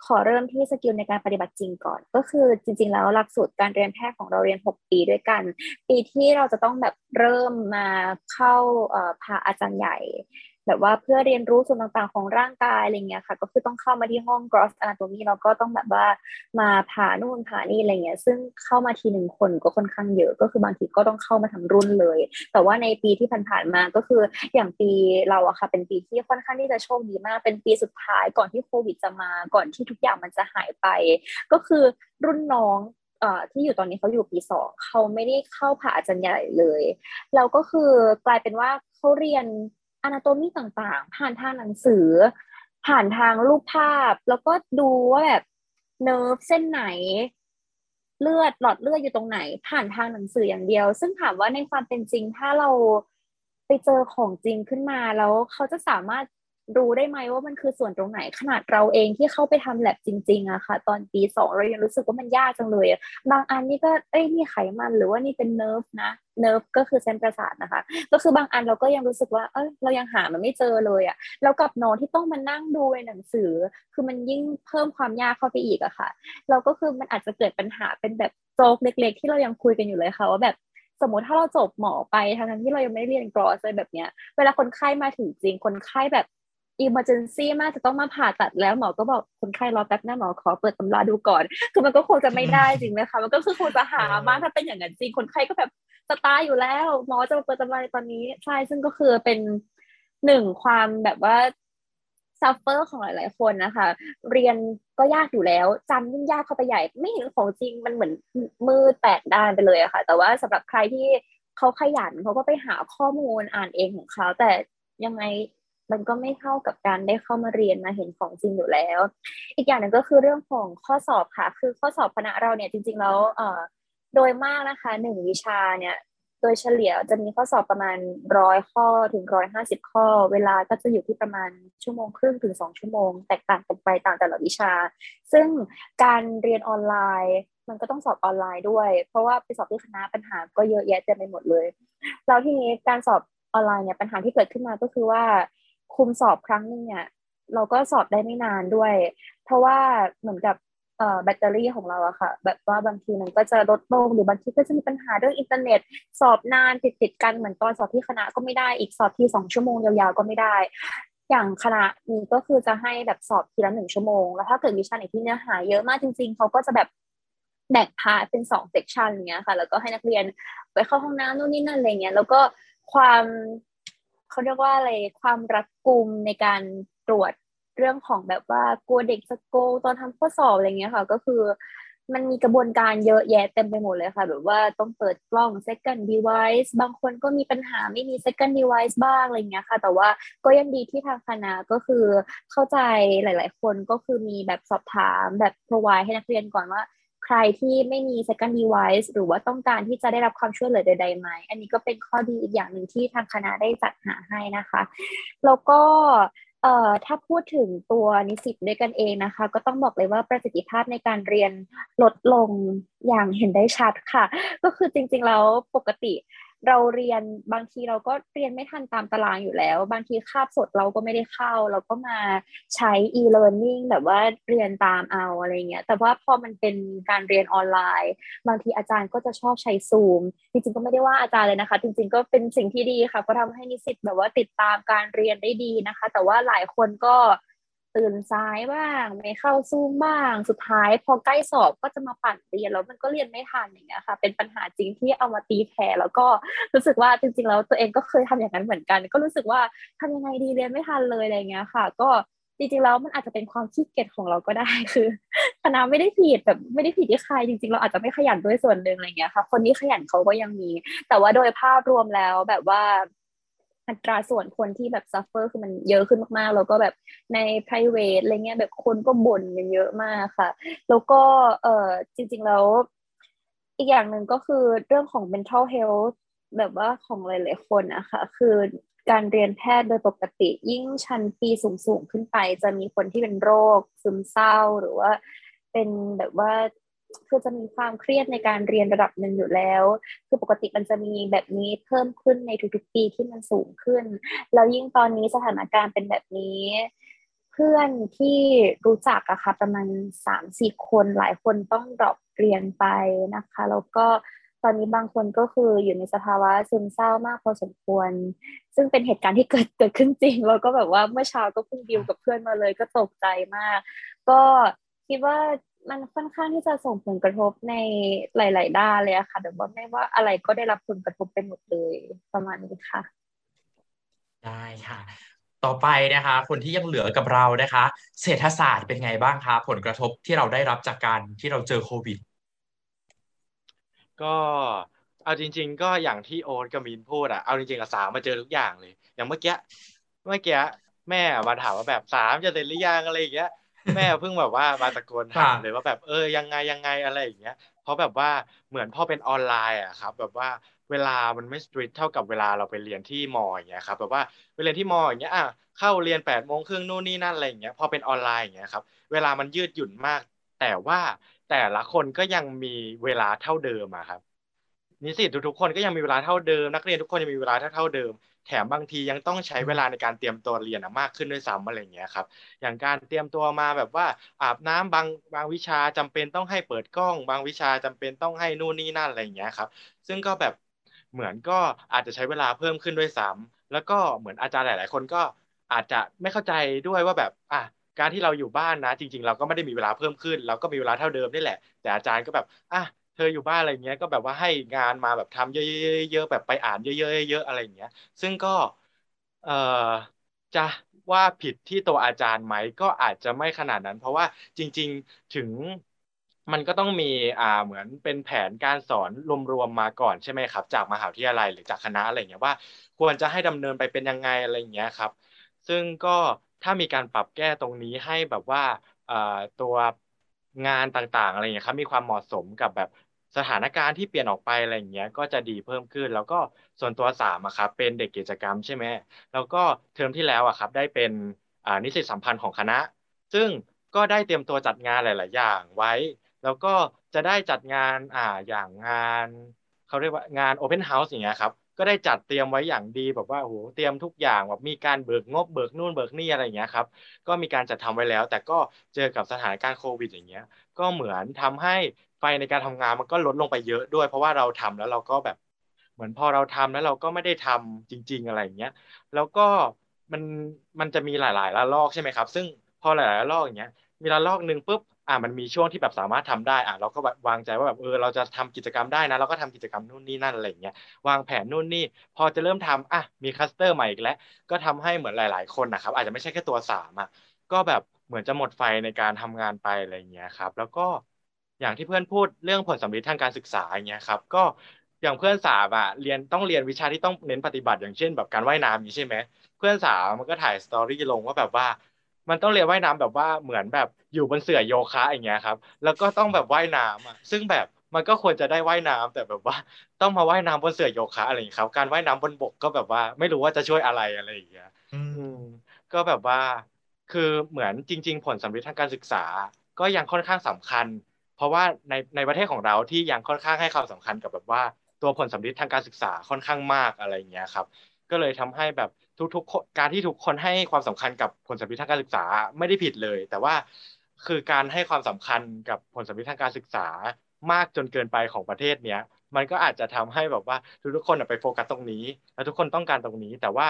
ขอเริ่มที่ skill ในการปฏิบัติจริงก่อน ก็คือจริง ๆ แล้วหลักสูตรการเรียนแพทย์ของเราเรียน 6 ปีด้วยกัน ปีที่เราจะต้องแบบเริ่มมาเข้าผ่าอาจารย์ใหญ่ แบบว่าเพื่อเรียนรู้ส่วนต่างๆ ของร่างกายอะไรเงี้ยค่ะ ก็คือต้องเข้ามาที่ห้อง gross anatomy แล้วก็ต้องแบบว่ามาผ่านู่นผ่านี่อะไรเงี้ย ซึ่งเข้ามาทีหนึ่งคนก็ค่อนข้างเยอะ ก็คือบางทีก็ต้องเข้ามาทั้งรุ่นเลย แต่ว่าในปีที่ผ่านๆมาก็คืออย่างปีเราอะค่ะ เป็นปีที่ค่อนข้างที่จะโชคดีมาก เป็นปีสุดท้ายก่อนที่โควิดจะมา ก่อนที่ทุกอย่างมันจะหายไป ก็คือรุ่นน้องที่อยู่ตอนนี้เขาอยู่ปีสองเขาไม่ได้เข้าผ่าอาจารย์ใหญ่เลย เราก็คือกลายเป็นว่าเขาเรียน อนาโตมีต่างๆ ผ่านทางหนังสือ ผ่านทางรูปภาพ แล้วก็ดูว่าแบบ nerve เส้นไหน เลือดหลอดเลือดอยู่ตรงไหน ผ่านทางหนังสืออย่างเดียว ซึ่งถามว่าในความเป็นจริงถ้าเราไปเจอของจริงขึ้นมาแล้วเขาจะสามารถ รู้ได้ไหมว่ามันคือส่วนตรงไหนขนาดเราเองที่เข้าไปทำแลบจริงๆอะค่ะ ตอนปีสองเรายังรู้สึกว่ามันยากจังเลย บางอันนี่ก็เอ้ยนี่ไขมันหรือว่านี่เป็น nerve นะ nerve ก็คือเส้นประสาทนะคะ ก็คือบางอันเราก็ยังรู้สึกว่า เอ้ยเรายังหามันไม่เจอเลยอะแล้วกับน้องที่ต้องมานั่งดูในหนังสือ คือมันยิ่งเพิ่มความยากเข้าไปอีกอะค่ะ เราก็คือมันอาจจะเกิดปัญหาเป็นแบบโจกเล็ก ๆ ที่เรายังคุยกันอยู่เลยค่ะว่าแบบสมมติถ้าเราจบหมอไปทั้งที่เรายังไม่เรียนกรอสอะไรแบบเนี้ย เวลาคนไข้มาถึงจริง คนไข้แบบ อิมเมอร์เจนซี่มากจะต้องมาผ่าตัดแล้วหมอก็บอกคนไข้รอแป๊บนะหมอขอเปิดตำราดูก่อน คือมันก็คงจะไม่ได้จริงไหมคะมันก็คือคงจะหามากถ้าเป็นอย่างนั้นจริงคนไข้ก็แบบจะตายอยู่แล้วหมอจะมาเปิดตำราตอนนี้ใช่ซึ่งก็คือเป็นหนึ่งความแบบว่า suffer ของหลาย ๆ คนนะคะ เรียนก็ยากอยู่แล้วจำยิ่งยากเข้าไปใหญ่ไม่เห็นของจริงมันเหมือนมืดแปดด้านไปเลยอะค่ะ แต่ว่าสำหรับใครที่เขาขยันเขาก็ไปหาข้อมูลอ่านเองของเขาแต่ยังไง มันก็ไม่เท่ากับการได้เข้ามาเรียนมาเห็นของจริงอยู่แล้ว อีกอย่างหนึ่งก็คือเรื่องของข้อสอบค่ะ คือข้อสอบคณะเราเนี่ยจริง ๆ แล้วเอ่อโดยมากนะคะหนึ่งวิชาเนี่ยโดยเฉลี่ยจะมีข้อสอบประมาณร้อยข้อถึงร้อยห้าสิบข้อ เวลาก็จะอยู่ที่ประมาณชั่วโมงครึ่งถึงสองชั่วโมง แตกต่างกันไปตามแต่ละวิชา ซึ่งการเรียนออนไลน์ มันก็ต้องสอบออนไลน์ด้วย เพราะว่าไปสอบที่คณะปัญหาก็เยอะแยะเต็มไปหมดเลย แล้วทีนี้การสอบออนไลน์เนี่ยปัญหาที่เกิดขึ้นมาก็คือว่า คุมสอบครั้งนึงเนี่ยเราก็สอบได้ไม่นานด้วย เพราะว่าเหมือนกับแบตเตอรี่ของเราอะค่ะ แบบว่าบางทีมันก็จะลดลงหรือบางทีก็จะมีปัญหาเรื่องอินเทอร์เน็ต สอบนานติดติดกันเหมือนตอนสอบที่คณะก็ไม่ได้อีกสอบทีสองชั่วโมงยาวๆก็ไม่ได้ อย่างคณะนี้ก็คือจะให้แบบสอบทีละหนึ่งชั่วโมง แล้วถ้าเกิดวิชาไหนที่เนื้อหาเยอะมากจริง ๆเขาก็จะแบบแบ่งพาร์ทเป็นสอง section เงี้ยค่ะ แล้วก็ให้นักเรียนไปเข้าห้องน้ำนู่นนี่นั่นอะไรเงี้ยแล้วก็ความ เขาเรียกว่าอะไรความรัดกุมในการตรวจเรื่องของแบบว่ากลัวเด็กสโกตอนทำข้อสอบอะไรเงี้ยค่ะ ก็คือมันมีกระบวนการเยอะแยะเต็มไปหมดเลยค่ะ แบบว่าต้องเปิดกล้อง second device บางคนก็มีปัญหาไม่มี second device บ้างอะไรเงี้ยค่ะ แต่ว่าก็ยังดีที่ทางคณะก็คือเข้าใจหลาย ๆ คนก็คือมีแบบสอบถามแบบ provide ให้นักเรียนก่อนว่า ใครที่ไม่มี second device หรือว่าต้องการที่จะได้รับความช่วยเหลือใดๆไหม อันนี้ก็เป็นข้อดีอีกอย่างหนึ่งที่ทางคณะได้จัดหาให้นะคะ แล้วก็เอ่อถ้าพูดถึงตัวนิสิตด้วยกันเองนะคะ ก็ต้องบอกเลยว่าประสิทธิภาพในการเรียนลดลงอย่างเห็นได้ชัดค่ะ ก็คือจริงๆแล้วปกติ เราเรียนบางทีเราก็เรียนไม่ทันตามตารางอยู่แล้ว บางทีคาบสดเราก็ไม่ได้เข้า เราก็มาใช้ e-learning แบบว่าเรียนตามเอาอะไรเงี้ยแต่ว่าพอมันเป็นการเรียนออนไลน์ บางทีอาจารย์ก็จะชอบใช้ซูมจริงๆก็ไม่ได้ว่าอาจารย์เลยนะคะ จริง ๆ ก็เป็นสิ่งที่ดีค่ะก็ทำให้นิสิตแบบว่าติดตามการเรียนได้ดีนะคะ แต่ว่าหลายคนก็ ตื่นสายบ้าง ไม่เข้าซูมบ้าง สุดท้ายพอใกล้สอบก็จะมาปั่นเรียนแล้วมันก็เรียนไม่ทันอย่างเงี้ยค่ะ เป็นปัญหาจริงที่เอามาตีแผ่แล้วก็รู้สึกว่าจริงๆแล้วตัวเองก็เคยทำอย่างนั้นเหมือนกัน ก็รู้สึกว่าทำยังไงดีเรียนไม่ทันเลยอะไรเงี้ยค่ะ ก็จริงๆแล้วมันอาจจะเป็นความขี้เกียจของเราก็ได้คือคณะไม่ได้ผิดแบบไม่ได้ผิดที่ใครจริงๆ เราอาจจะไม่ขยันด้วยส่วนหนึ่งอะไรเงี้ยค่ะ คนที่ขยันเขาก็ยังมี แต่ว่าโดยภาพรวมแล้วแบบว่า อัตราส่วนคนที่แบบซัฟเฟอร์คือมันเยอะขึ้นมากๆ แล้วก็แบบใน private อะไรเงี้ยแบบคนก็บ่นกันเยอะมากค่ะ แล้วก็เออจริง ๆ แล้ว อีกอย่างหนึ่งก็คือเรื่องของ mental health แบบว่าของหลาย ๆ คนนะคะคือการเรียนแพทย์โดยปกติยิ่งชั้นปีสูง ๆ ขึ้นไป จะมีคนที่เป็นโรคซึมเศร้าหรือว่าเป็นแบบว่า คือจะมีความเครียดในการเรียนระดับหนึ่งอยู่แล้ว คือปกติมันจะมีแบบนี้เพิ่มขึ้นในทุกๆปีที่มันสูงขึ้น แล้วยิ่งตอนนี้สถานการณ์เป็นแบบนี้ เพื่อนที่รู้จักอะค่ะประมาณสามสี่คนหลายคนต้องดรอปเรียนไปนะคะ แล้วก็ตอนนี้บางคนก็คืออยู่ในสภาวะซึมเศร้ามากพอสมควร ซึ่งเป็นเหตุการณ์ที่เกิดเกิดขึ้นจริง แล้วก็แบบว่าเมื่อเช้าก็เพิ่งดิวกับเพื่อนมาเลยก็ตกใจมาก ก็คิดว่า มันค่อนข้างที่จะส่งผลกระทบในหลาย ๆ ด้านเลยอะค่ะแบบว่าไม่ว่าอะไรก็ได้รับผลกระทบไปหมดเลยประมาณนี้ค่ะ ได้ค่ะ ต่อไปนะคะ คนที่ยังเหลือกับเรานะคะ เศรษฐศาสตร์เป็นไงบ้างคะผลกระทบที่เราได้รับจากการที่เราเจอโควิด ก็เอาจริง ๆ ก็อย่างที่โอ๊ตกับมินพูดอะเอาจริงๆอะสามมาเจอทุกอย่างเลย อย่างเมื่อกี้เมื่อกี้แม่มาถามว่าแบบสามจะเสร็จหรือยังอะไรอย่างเงี้ย แม่เพิ่งแบบว่ามาตะโกนถามเลยว่าแบบเออยังไงยังไงอะไรอย่างเงี้ยเพราะแบบว่าเหมือนพอเป็นออนไลน์อะครับ แบบว่าเวลามันไม่สตรีทเท่ากับเวลาเราไปเรียนที่มออย่างเงี้ยครับแบบว่าไปเรียนที่มออย่างเงี้ยอะเข้าเรียนแปดโมงครึ่งนู่นนี่นั่นอะไรอย่างเงี้ยพอเป็นออนไลน์อย่างเงี้ยครับเวลามันยืดหยุ่นมาก แต่ว่าแต่ละคนก็ยังมีเวลาเท่าเดิมอะครับนิสิตทุกๆคนก็ยังมีเวลาเท่าเดิม นักเรียนทุกคนยังมีเวลาเท่าเท่าเดิม แถมบางทียังต้องใช้เวลาในการเตรียมตัวเรียนมากขึ้นด้วยซ้ำอะไรอย่างเงี้ยครับ อย่างการเตรียมตัวมาแบบว่าอาบน้ำบางบางวิชาจำเป็นต้องให้เปิดกล้อง บางวิชาจำเป็นต้องให้นู่นนี่นั่นอะไรอย่างเงี้ยครับ ซึ่งก็แบบเหมือนก็อาจจะใช้เวลาเพิ่มขึ้นด้วยซ้ำแล้วก็เหมือนอาจารย์หลาย ๆ คนก็อาจจะไม่เข้าใจด้วยว่าแบบอะการที่เราอยู่บ้านนะ จริง ๆ เราก็ไม่ได้มีเวลาเพิ่มขึ้น เราก็มีเวลาเท่าเดิมนี่แหละ แต่อาจารย์ก็แบบอะ เธออยู่บ้านอะไรเงี้ยก็แบบว่าให้งานมาแบบทำเยอะๆแบบไปอ่านเยอะๆเยอะๆอะไรเงี้ย ซึ่งก็เอ่อจะว่าผิดที่ตัวอาจารย์ไหมก็อาจจะไม่ขนาดนั้น เพราะว่าจริง ๆถึงมันก็ต้องมีอ่าเหมือนเป็นแผนการสอนรวมๆมาก่อนใช่ไหมครับ จากมหาวิทยาลัยหรือจากคณะอะไรเงี้ยว่า ควรจะให้ดำเนินไปเป็นยังไงอะไรเงี้ยครับ ซึ่งก็ถ้ามีการปรับแก้ตรงนี้ให้แบบว่าตัวงานต่างๆอะไรเงี้ยครับมีความเหมาะสมกับแบบ สถานการณ์ที่เปลี่ยนออกไปอะไรอย่างเงี้ยก็จะดีเพิ่มขึ้น แล้วก็ส่วนตัวสามอะครับเป็นเด็กกิจกรรมใช่ไหมแล้วก็เทอมที่แล้วอะครับได้เป็นนิสิตสัมพันธ์ของคณะ ซึ่งก็ได้เตรียมตัวจัดงานหลาย ๆ อย่างไว้ แล้วก็จะได้จัดงานอ่าอย่างงานเขาเรียกว่างาน Open House อย่างเงี้ยครับ ก็ได้จัดเตรียมไว้อย่างดีแบบว่าโอ้โหเตรียมทุกอย่างแบบมีการเบิกงบเบิกนู่นเบิกนี่อะไรอย่างเงี้ยครับ ก็มีการจัดทำไว้แล้ว แต่ก็เจอกับสถานการณ์โควิดอย่างเงี้ย ก็เหมือนทำให้ไฟในการทำงานมันก็ลดลงไปเยอะด้วย เพราะว่าเราทำแล้วเราก็แบบเหมือนพอเราทำแล้วเราก็ไม่ได้ทำจริง ๆ อะไรอย่างเงี้ย แล้วก็มันมันจะมีหลายๆระลอกใช่ไหมครับ ซึ่งพอหลายๆระลอกอย่างเงี้ยมีระลอกหนึ่งปุ๊บ อ่ามันมีช่วงที่แบบสามารถทำได้อ่าเราก็วางใจว่าแบบเออเราจะทำกิจกรรมได้นะ เราก็ทำกิจกรรมนู่นนี่นั่นอะไรเงี้ยวางแผนนู่นนี่ พอจะเริ่มทำอะมีคัสเตอร์ใหม่อีกแล้ว ก็ทำให้เหมือนหลาย ๆ คนนะครับ อาจจะไม่ใช่แค่ตัวสามอะก็แบบเหมือนจะหมดไฟในการทำงานไปอะไรเงี้ยครับ แล้วก็อย่างที่เพื่อนพูดเรื่องผลสำลิดทางการศึกษาอย่างเงี้ยครับก็อย่างเพื่อนสาวอะเรียนต้องเรียนวิชาที่ต้องเน้นปฏิบัติอย่างเช่น แบบการว่ายน้ำนี้ใช่ไหมเพื่อนสาวมันก็ถ่ายสตอรี่ลงว่าแบบว่า มันต้องเรียนว่ายน้ำแบบว่าเหมือนแบบอยู่บนเสื่อโยคะอย่างเงี้ยครับ แล้วก็ต้องแบบว่ายน้ำอะซึ่งแบบมันก็ควรจะได้ว่ายน้ำแต่แบบว่าต้องมาว่ายน้ำบนเสื่อโยคะอะไรอย่างเงี้ยครับ การว่ายน้ำบนบกก็แบบว่า ไม่รู้ว่าจะช่วยอะไรอะไรอย่างเงี้ยอืมก็แบบว่า คือเหมือนจริง ๆ ผลสำลิดทางการศึกษา ก็ยังค่อนข้างสำคัญ เพราะว่าในในประเทศของเราที่ยังค่อนข้างให้ความสำคัญกับแบบว่าตัวผลสำลิดทางการศึกษาค่อนข้างมากอะไรอย่างเงี้ยครับ ก็เลยทำให้แบบ ทุกๆการที่ทุกคนให้ความสำคัญกับผลสำลิดทางการศึกษาไม่ได้ผิดเลย แต่ว่าคือการให้ความสำคัญกับผลสำลิดทางการศึกษามากจนเกินไปของประเทศเนี้ยมันก็อาจจะทำให้แบบว่าทุกๆคนไปโฟกัสตรงนี้ แล้วทุกคนต้องการตรงนี้ แต่ว่า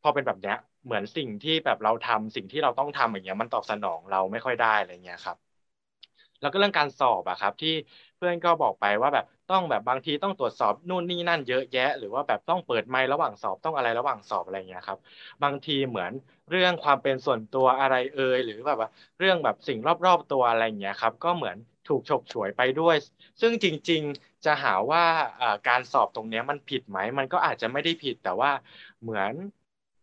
พอเป็นแบบเนี้ยเหมือนสิ่งที่แบบเราทำสิ่งที่เราต้องทำอย่างเงี้ยมันตอบสนองเราไม่ค่อยได้อะไรเงี้ยครับ แล้วก็เรื่องการสอบอะครับที่ เพื่อนก็บอกไปว่าแบบต้องแบบบางทีต้องตรวจสอบนู่นนี่นั่นเยอะแยะ หรือว่าแบบต้องเปิดไมค์ระหว่างสอบต้องอะไรระหว่างสอบอะไรเงี้ยครับ บางทีเหมือนเรื่องความเป็นส่วนตัวอะไรเอ่ยหรือแบบว่าเรื่องแบบสิ่งรอบๆตัวอะไรเงี้ยครับ ก็เหมือนถูกฉกฉวยไปด้วย ซึ่งจริง ๆจะหาว่าการสอบตรงนี้มันผิดไหมมันก็อาจจะไม่ได้ผิดแต่ว่าเหมือน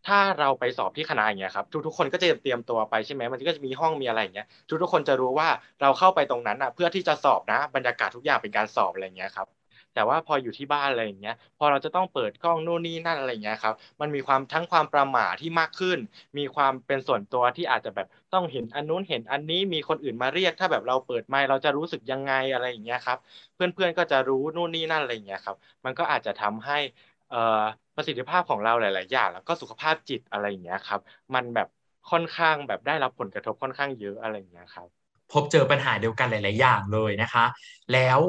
ถ้าเราไปสอบที่คณะอย่างเงี้ยครับทุกๆคนก็จะเตรียมตัวไปใช่ไหมมันก็จะมีห้องมีอะไรอย่างเงี้ยทุกๆคนจะรู้ว่าเราเข้าไปตรงนั้นอะเพื่อที่จะสอบนะบรรยากาศทุกอย่างเป็นการสอบอะไรเงี้ยครับแต่ว่าพออยู่ที่บ้านอะไรอย่างเงี้ยพอเราจะต้องเปิดกล้องนู่นนี่นั่นอะไรเงี้ยครับมันมีความทั้งความประหม่าที่มากขึ้น มีความเป็นส่วนตัวที่อาจจะแบบต้องเห็นอันนู้นเห็นอันนี้มีคนอื่นมาเรียก ถ้าแบบเราเปิดไมค์เราจะรู้สึกยังไงอะไรอย่างเงี้ยครับเพื่อนๆก็จะรู้นู่นนี่นั่นอะไรเงี้ยครับมันก็อาจจะทำให้เอ่อ ประสิทธิภาพของเราหลาย ๆ อย่าง แล้วก็สุขภาพจิตอะไรอย่างเงี้ยครับ มันแบบค่อนข้างแบบได้รับผลกระทบค่อนข้างเยอะอะไรอย่างเงี้ยครับ พบเจอปัญหาเดียวกันหลาย ๆ อย่างเลยนะคะ แล้ว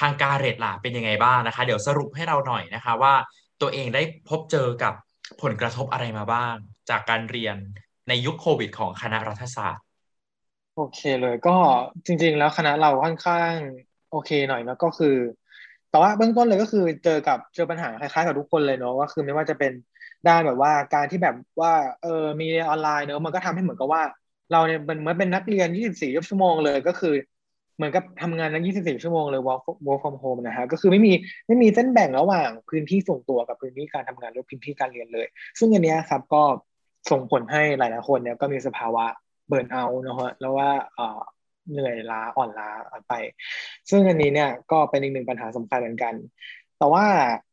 ทางการเรดล่ะเป็นยังไงบ้างนะคะ เดี๋ยวสรุปให้เราหน่อยนะคะว่าตัวเองได้พบเจอกับผลกระทบอะไรมาบ้าง จากการเรียนในยุคโควิด ของคณะรัฐศาสตร์ โอเคเลยก็จริง ๆ แล้วคณะเราค่อนข้างโอเคหน่อยนะก็คือ แต่ว่าเบื้องต้นเลยก็คือเจอกับเจอปัญหาคล้ายๆกับทุกคนเลยเนาะว่าคือไม่ว่าจะเป็นด้านแบบว่าการที่แบบว่าเออมีออนไลน์เนาะมันก็ทำให้เหมือนกับว่า เราเนี่ยมันเหมือนเป็นนักเรียน 24 ชั่วโมงเลยก็คือเหมือนกับทำงานทั้ง24 ชั่วโมงเลย work work from home นะฮะก็คือไม่มีไม่มีเส้นแบ่งระหว่างพื้นที่ส่วนตัวกับพื้นที่การทำงานหรือพื้นที่การเรียนเลย ซึ่งอันนี้ครับก็ส่งผลให้หลายๆคนเนี่ยก็มีสภาวะเบิร์นเอาเนะฮะแล้วว่า เหนื่อยล้าอ่อนล้าไป ซึ่งอันนี้เนี่ยก็เป็นอีกหนึ่งปัญหาสำคัญเหมือนกัน แต่ว่า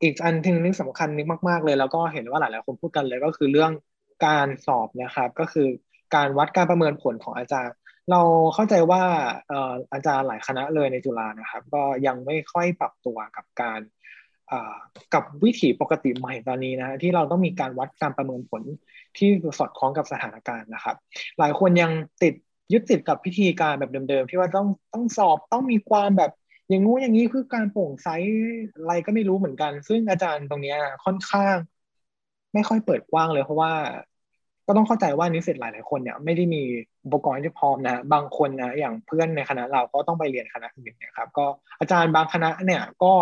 อีกอันที่นึงสำคัญนึงมาก ๆ เลย แล้วก็เห็นว่าหลายๆคนพูดกันเลยก็คือเรื่องการสอบนะครับ ก็คือการวัดการประเมินผลของอาจารย์ เราเข้าใจว่าอาจารย์หลายคณะเลยในจุฬานะครับ ก็ยังไม่ค่อยปรับตัวกับการกับวิถีปกติใหม่ตอนนี้นะที่เราต้องมีการวัดการประเมินผลที่สอดคล้องกับสถานการณ์นะครับ หลายคนยังติด ยึดติดกับพิธีการแบบเดิมๆที่ว่าต้องต้องสอบต้องมีความแบบอย่างงู้อย่างนี้คือการโปร่งใสอะไรก็ไม่รู้เหมือนกัน ซึ่งอาจารย์ตรงนี้ค่อนข้าง ไม่ค่อยเปิดกว้างเลย เพราะว่า ก็ต้องเข้าใจว่านิสิตหลายๆคนเนี่ย ไม่ได้มีอุปกรณ์ที่พร้อมนะบางคนนะอย่างเพื่อนในคณะเราก็ต้องไปเรียนคณะอื่นนะครับ ก็อาจารย์บางคณะเนี่ยก็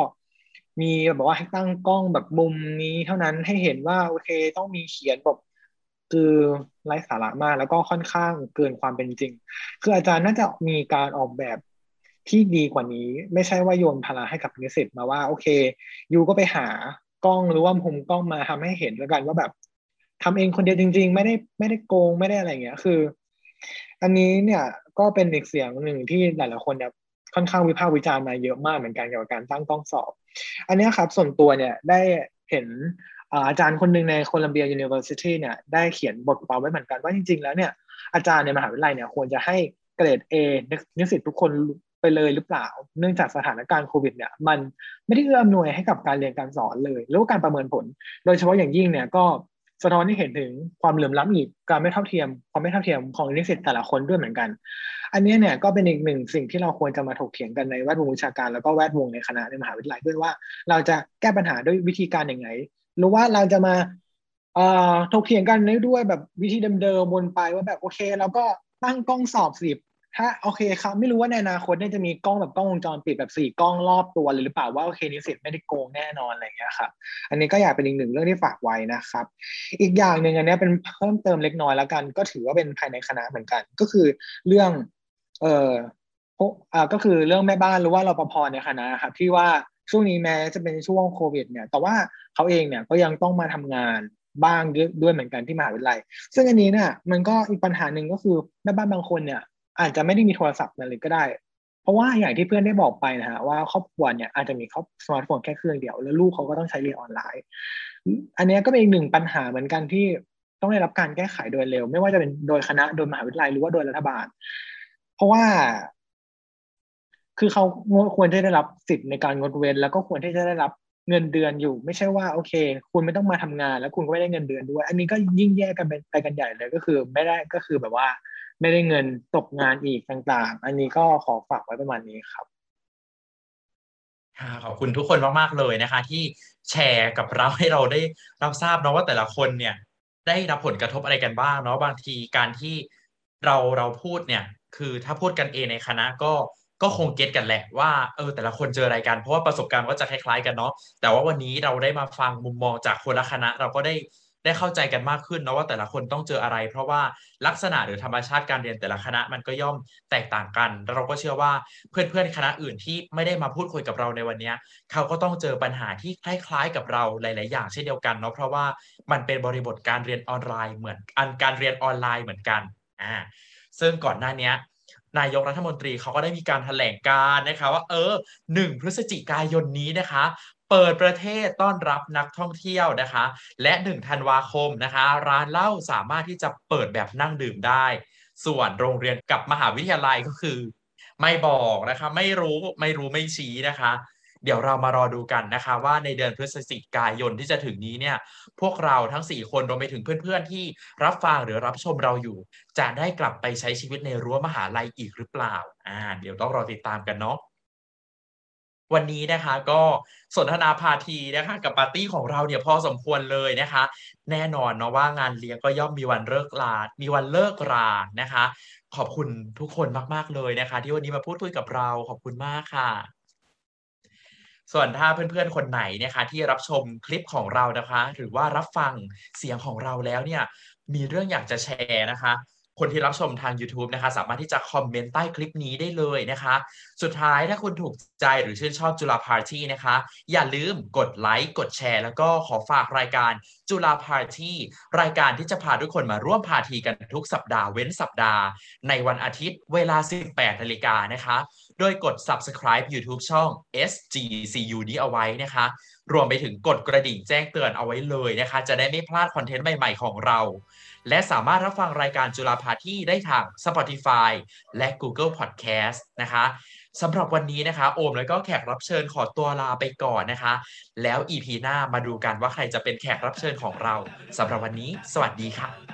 มีแบบว่าให้ตั้งกล้องแบบมุมนี้เท่านั้นให้เห็นว่าโอเค ต้องมีเขียนแบบ คือไร้สาระมากแล้วก็ค่อนข้างเกินความเป็นจริง คืออาจารย์น่าจะมีการออกแบบที่ดีกว่านี้ ไม่ใช่ว่าโยนภาระให้กับนิสิตมาว่า โอเคยูก็ไปหากล้องหรือว่ามุมกล้องมาทำให้เห็นแล้วกันว่าแบบทำเองคนเดียวจริง ๆ ไม่ได้ไม่ได้โกงไม่ได้อะไรเงี้ย คือ อันนี้เนี่ยก็เป็นอีกเสียงหนึ่งที่หลายๆคนเนี่ยค่อนข้างวิพากษ์วิจารณ์มาเยอะมากเหมือนกันเกี่ยวกับการตั้งกล้องสอบ อันนี้ครับส่วนตัวเนี่ยได้เห็น อาจารย์คนหนึ่งใน Columbia University เนี่ยได้เขียนบทความไว้เหมือนกันว่าจริง ๆ แล้วเนี่ยอาจารย์ในมหาวิทยาลัยเนี่ยควรจะให้เกรด A นิสิตทุกคนไปเลยหรือเปล่า เนื่องจากสถานการณ์โควิดเนี่ยมันไม่ได้เอื้ออำนวยให้กับการเรียนการสอนเลยหรือว่าการประเมินผล โดยเฉพาะอย่างยิ่งเนี่ยก็สะท้อนให้เห็นถึงความเหลื่อมล้ำอีกการไม่เท่าเทียม ความไม่เท่าเทียมของนิสิตแต่ละคนด้วยเหมือนกัน อันนี้เนี่ยก็เป็นอีกหนึ่งสิ่งที่เราควรจะมาถกเถียงกันในแวดวงวิชาการแล้วก็แวดวงในคณะในมหาวิทยาลัยด้วยว่า เราจะแก้ปัญหาด้วยวิธีการอย่างไร หรือว่าเราจะมาเอ่อถกเถียงกันด้วยแบบวิธีเดิมๆวนไปว่าแบบโอเคเราก็ตั้งกล้องสอบสิบถ้าโอเคครับไม่รู้ว่าในอนาคตเนี่ยจะมีกล้องแบบกล้องวงจรปิดแบบสี่กล้องรอบตัวเลยหรือเปล่าว่าโอเคนิสิตไม่ได้โกงแน่นอนอะไรเงี้ยครับอันนี้ก็อยากเป็นอีกหนึ่งเรื่องที่ฝากไว้นะครับ อีกอย่างหนึ่งอันนี้เป็นเพิ่มเติมเล็กน้อยแล้วกัน ก็ถือว่าเป็นภายในคณะเหมือนกัน ก็คือเรื่อง เอ่ออ่าก็คือเรื่องแม่บ้านหรือว่ารปภในคณะครับที่ว่า ช่วงนี้แม้จะเป็นช่วงโควิดเนี่ย แต่ว่าเขาเองเนี่ยก็ยังต้องมาทำงานบ้างด้วยเหมือนกันที่มหาวิทยาลัย ซึ่งอันนี้เนี่ยมันก็อีกปัญหาหนึ่งก็คือแม่บ้านบางคนเนี่ย อาจจะไม่ได้มีโทรศัพท์เลยก็ได้ เพราะว่าอย่างที่เพื่อนได้บอกไปนะฮะว่าครอบครัวเนี่ยอาจจะมีครอบสมาร์ทโฟนแค่เครื่องเดียว แล้วลูกเขาก็ต้องใช้เรียนออนไลน์ อันนี้ก็เป็นอีกหนึ่งปัญหาเหมือนกันที่ต้องได้รับการแก้ไขโดยเร็ว ไม่ว่าจะเป็นโดยคณะโดยมหาวิทยาลัยหรือว่าโดยรัฐบาล เพราะว่า คือเขาควรจะได้รับสิทธิ์ในการงดเว้น แล้วก็ควรที่จะได้รับเงินเดือนอยู่ ไม่ใช่ว่าโอเค คุณไม่ต้องมาทำงาน แล้วคุณก็ไม่ได้เงินเดือนด้วย อันนี้ก็ยิ่งแย่กันไปกันใหญ่เลยก็คือ ไม่ได้ก็คือแบบว่า ไม่ได้เงินตกงานอีกต่างๆ อันนี้ก็ขอฝากไว้ประมาณนี้ครับขอบคุณทุกคนมากๆเลยนะคะ ที่แชร์กับเราให้เราได้รับทราบเนาะว่าแต่ละคนเนี่ย ได้รับผลกระทบอะไรกันบ้างเนาะบางทีการที่เราเราพูดเนี่ย คือถ้าพูดกันเองในคณะก็ ก็คงเก็ตกันแหละว่าเออแต่ละคนเจออะไรกัน เพราะว่าประสบการณ์ก็จะคล้ายๆกันเนาะแต่ว่าวันนี้เราได้มาฟังมุมมองจากคนละคณะ เราก็ได้ได้เข้าใจกันมากขึ้นเนาะว่าแต่ละคนต้องเจออะไร เพราะว่าลักษณะหรือธรรมชาติการเรียนแต่ละคณะมันก็ย่อมแตกต่างกัน แล้วเราก็เชื่อว่าเพื่อนๆคณะอื่นที่ไม่ได้มาพูดคุยกับเราในวันนี้เขาก็ต้องเจอปัญหาที่คล้ายๆกับเราหลาย ๆ อย่างเช่นเดียวกันเนาะเพราะว่ามันเป็นบริบทการเรียนออนไลน์เหมือนอันการเรียนออนไลน์เหมือนกันอ่าซึ่งก่อนหน้านี้ นายกรัฐมนตรีเขาก็ได้มีการแถลงการนะคะว่าเออหนึ่งพฤศจิกายนนี้นะคะ เปิดประเทศต้อนรับนักท่องเที่ยวนะคะ และ1ธันวาคมนะคะ ร้านเหล้าสามารถที่จะเปิดแบบนั่งดื่มได้ ส่วนโรงเรียนกับมหาวิทยาลัยก็คือ ไม่บอกนะคะ ไม่รู้ไม่รู้ไม่ชี้นะคะ เดี๋ยวเรามารอดูกันนะคะว่าในเดือนพฤศจิกายนที่จะถึงนี้เนี่ยพวกเราทั้ง 4 คนรวมไปถึงเพื่อนๆ ที่รับฟังหรือรับชมเราอยู่ จะได้กลับไปใช้ชีวิตในรั้วมหาลัยอีกหรือเปล่าอ่าเดี๋ยวต้องรอติดตามกันเนาะวันนี้นะคะก็สนทนาพาทีนะคะกับปาร์ตี้ของเราเนี่ยพอสมควรเลยนะคะ แน่นอนเนาะว่างานเลี้ยงก็ย่อมมีวันเลิกลา มีวันเลิกรานะคะ ขอบคุณทุกคนมาก ๆ เลยนะคะ ที่วันนี้มาพูดคุยกับเราขอบคุณมากค่ะ ส่วนถ้าเพื่อนๆ คนไหนนะคะที่รับชมคลิปของเรานะคะ หรือว่ารับฟังเสียงของเราแล้วเนี่ยมีเรื่องอยากจะแชร์นะคะ คนที่รับชมทาง YouTube นะคะ สามารถที่จะคอมเมนต์ใต้คลิปนี้ได้เลยนะคะ สุดท้ายถ้าคุณถูกใจหรือชื่นชอบจุฬาพาร์ตี้นะคะ อย่าลืมกดไลค์กดแชร์ แล้วก็ขอฝากรายการจุฬาพาร์ตี้รายการที่จะพาทุกคนมาร่วมพาทีกันทุกสัปดาห์เว้นสัปดาห์ ในวันอาทิตย์เวลา 18นาฬิกานะคะ โดยกด subscribe YouTube ช่อง SGCU นี้เอาไว้นะคะ รวมไปถึงกดกระดิ่งแจ้งเตือนเอาไว้เลยนะคะ จะได้ไม่พลาดคอนเทนต์ใหม่ ๆ ของเรา และสามารถรับฟังรายการจุฬาภาที่ได้ทาง Spotify และ Google Podcast นะคะสำหรับวันนี้นะคะ โอมแล้วก็แขกรับเชิญขอตัวลาไปก่อนนะคะ แล้ว EP หน้ามาดูกันว่าใครจะเป็นแขกรับเชิญของเราสำหรับวันนี้ สวัสดีค่ะ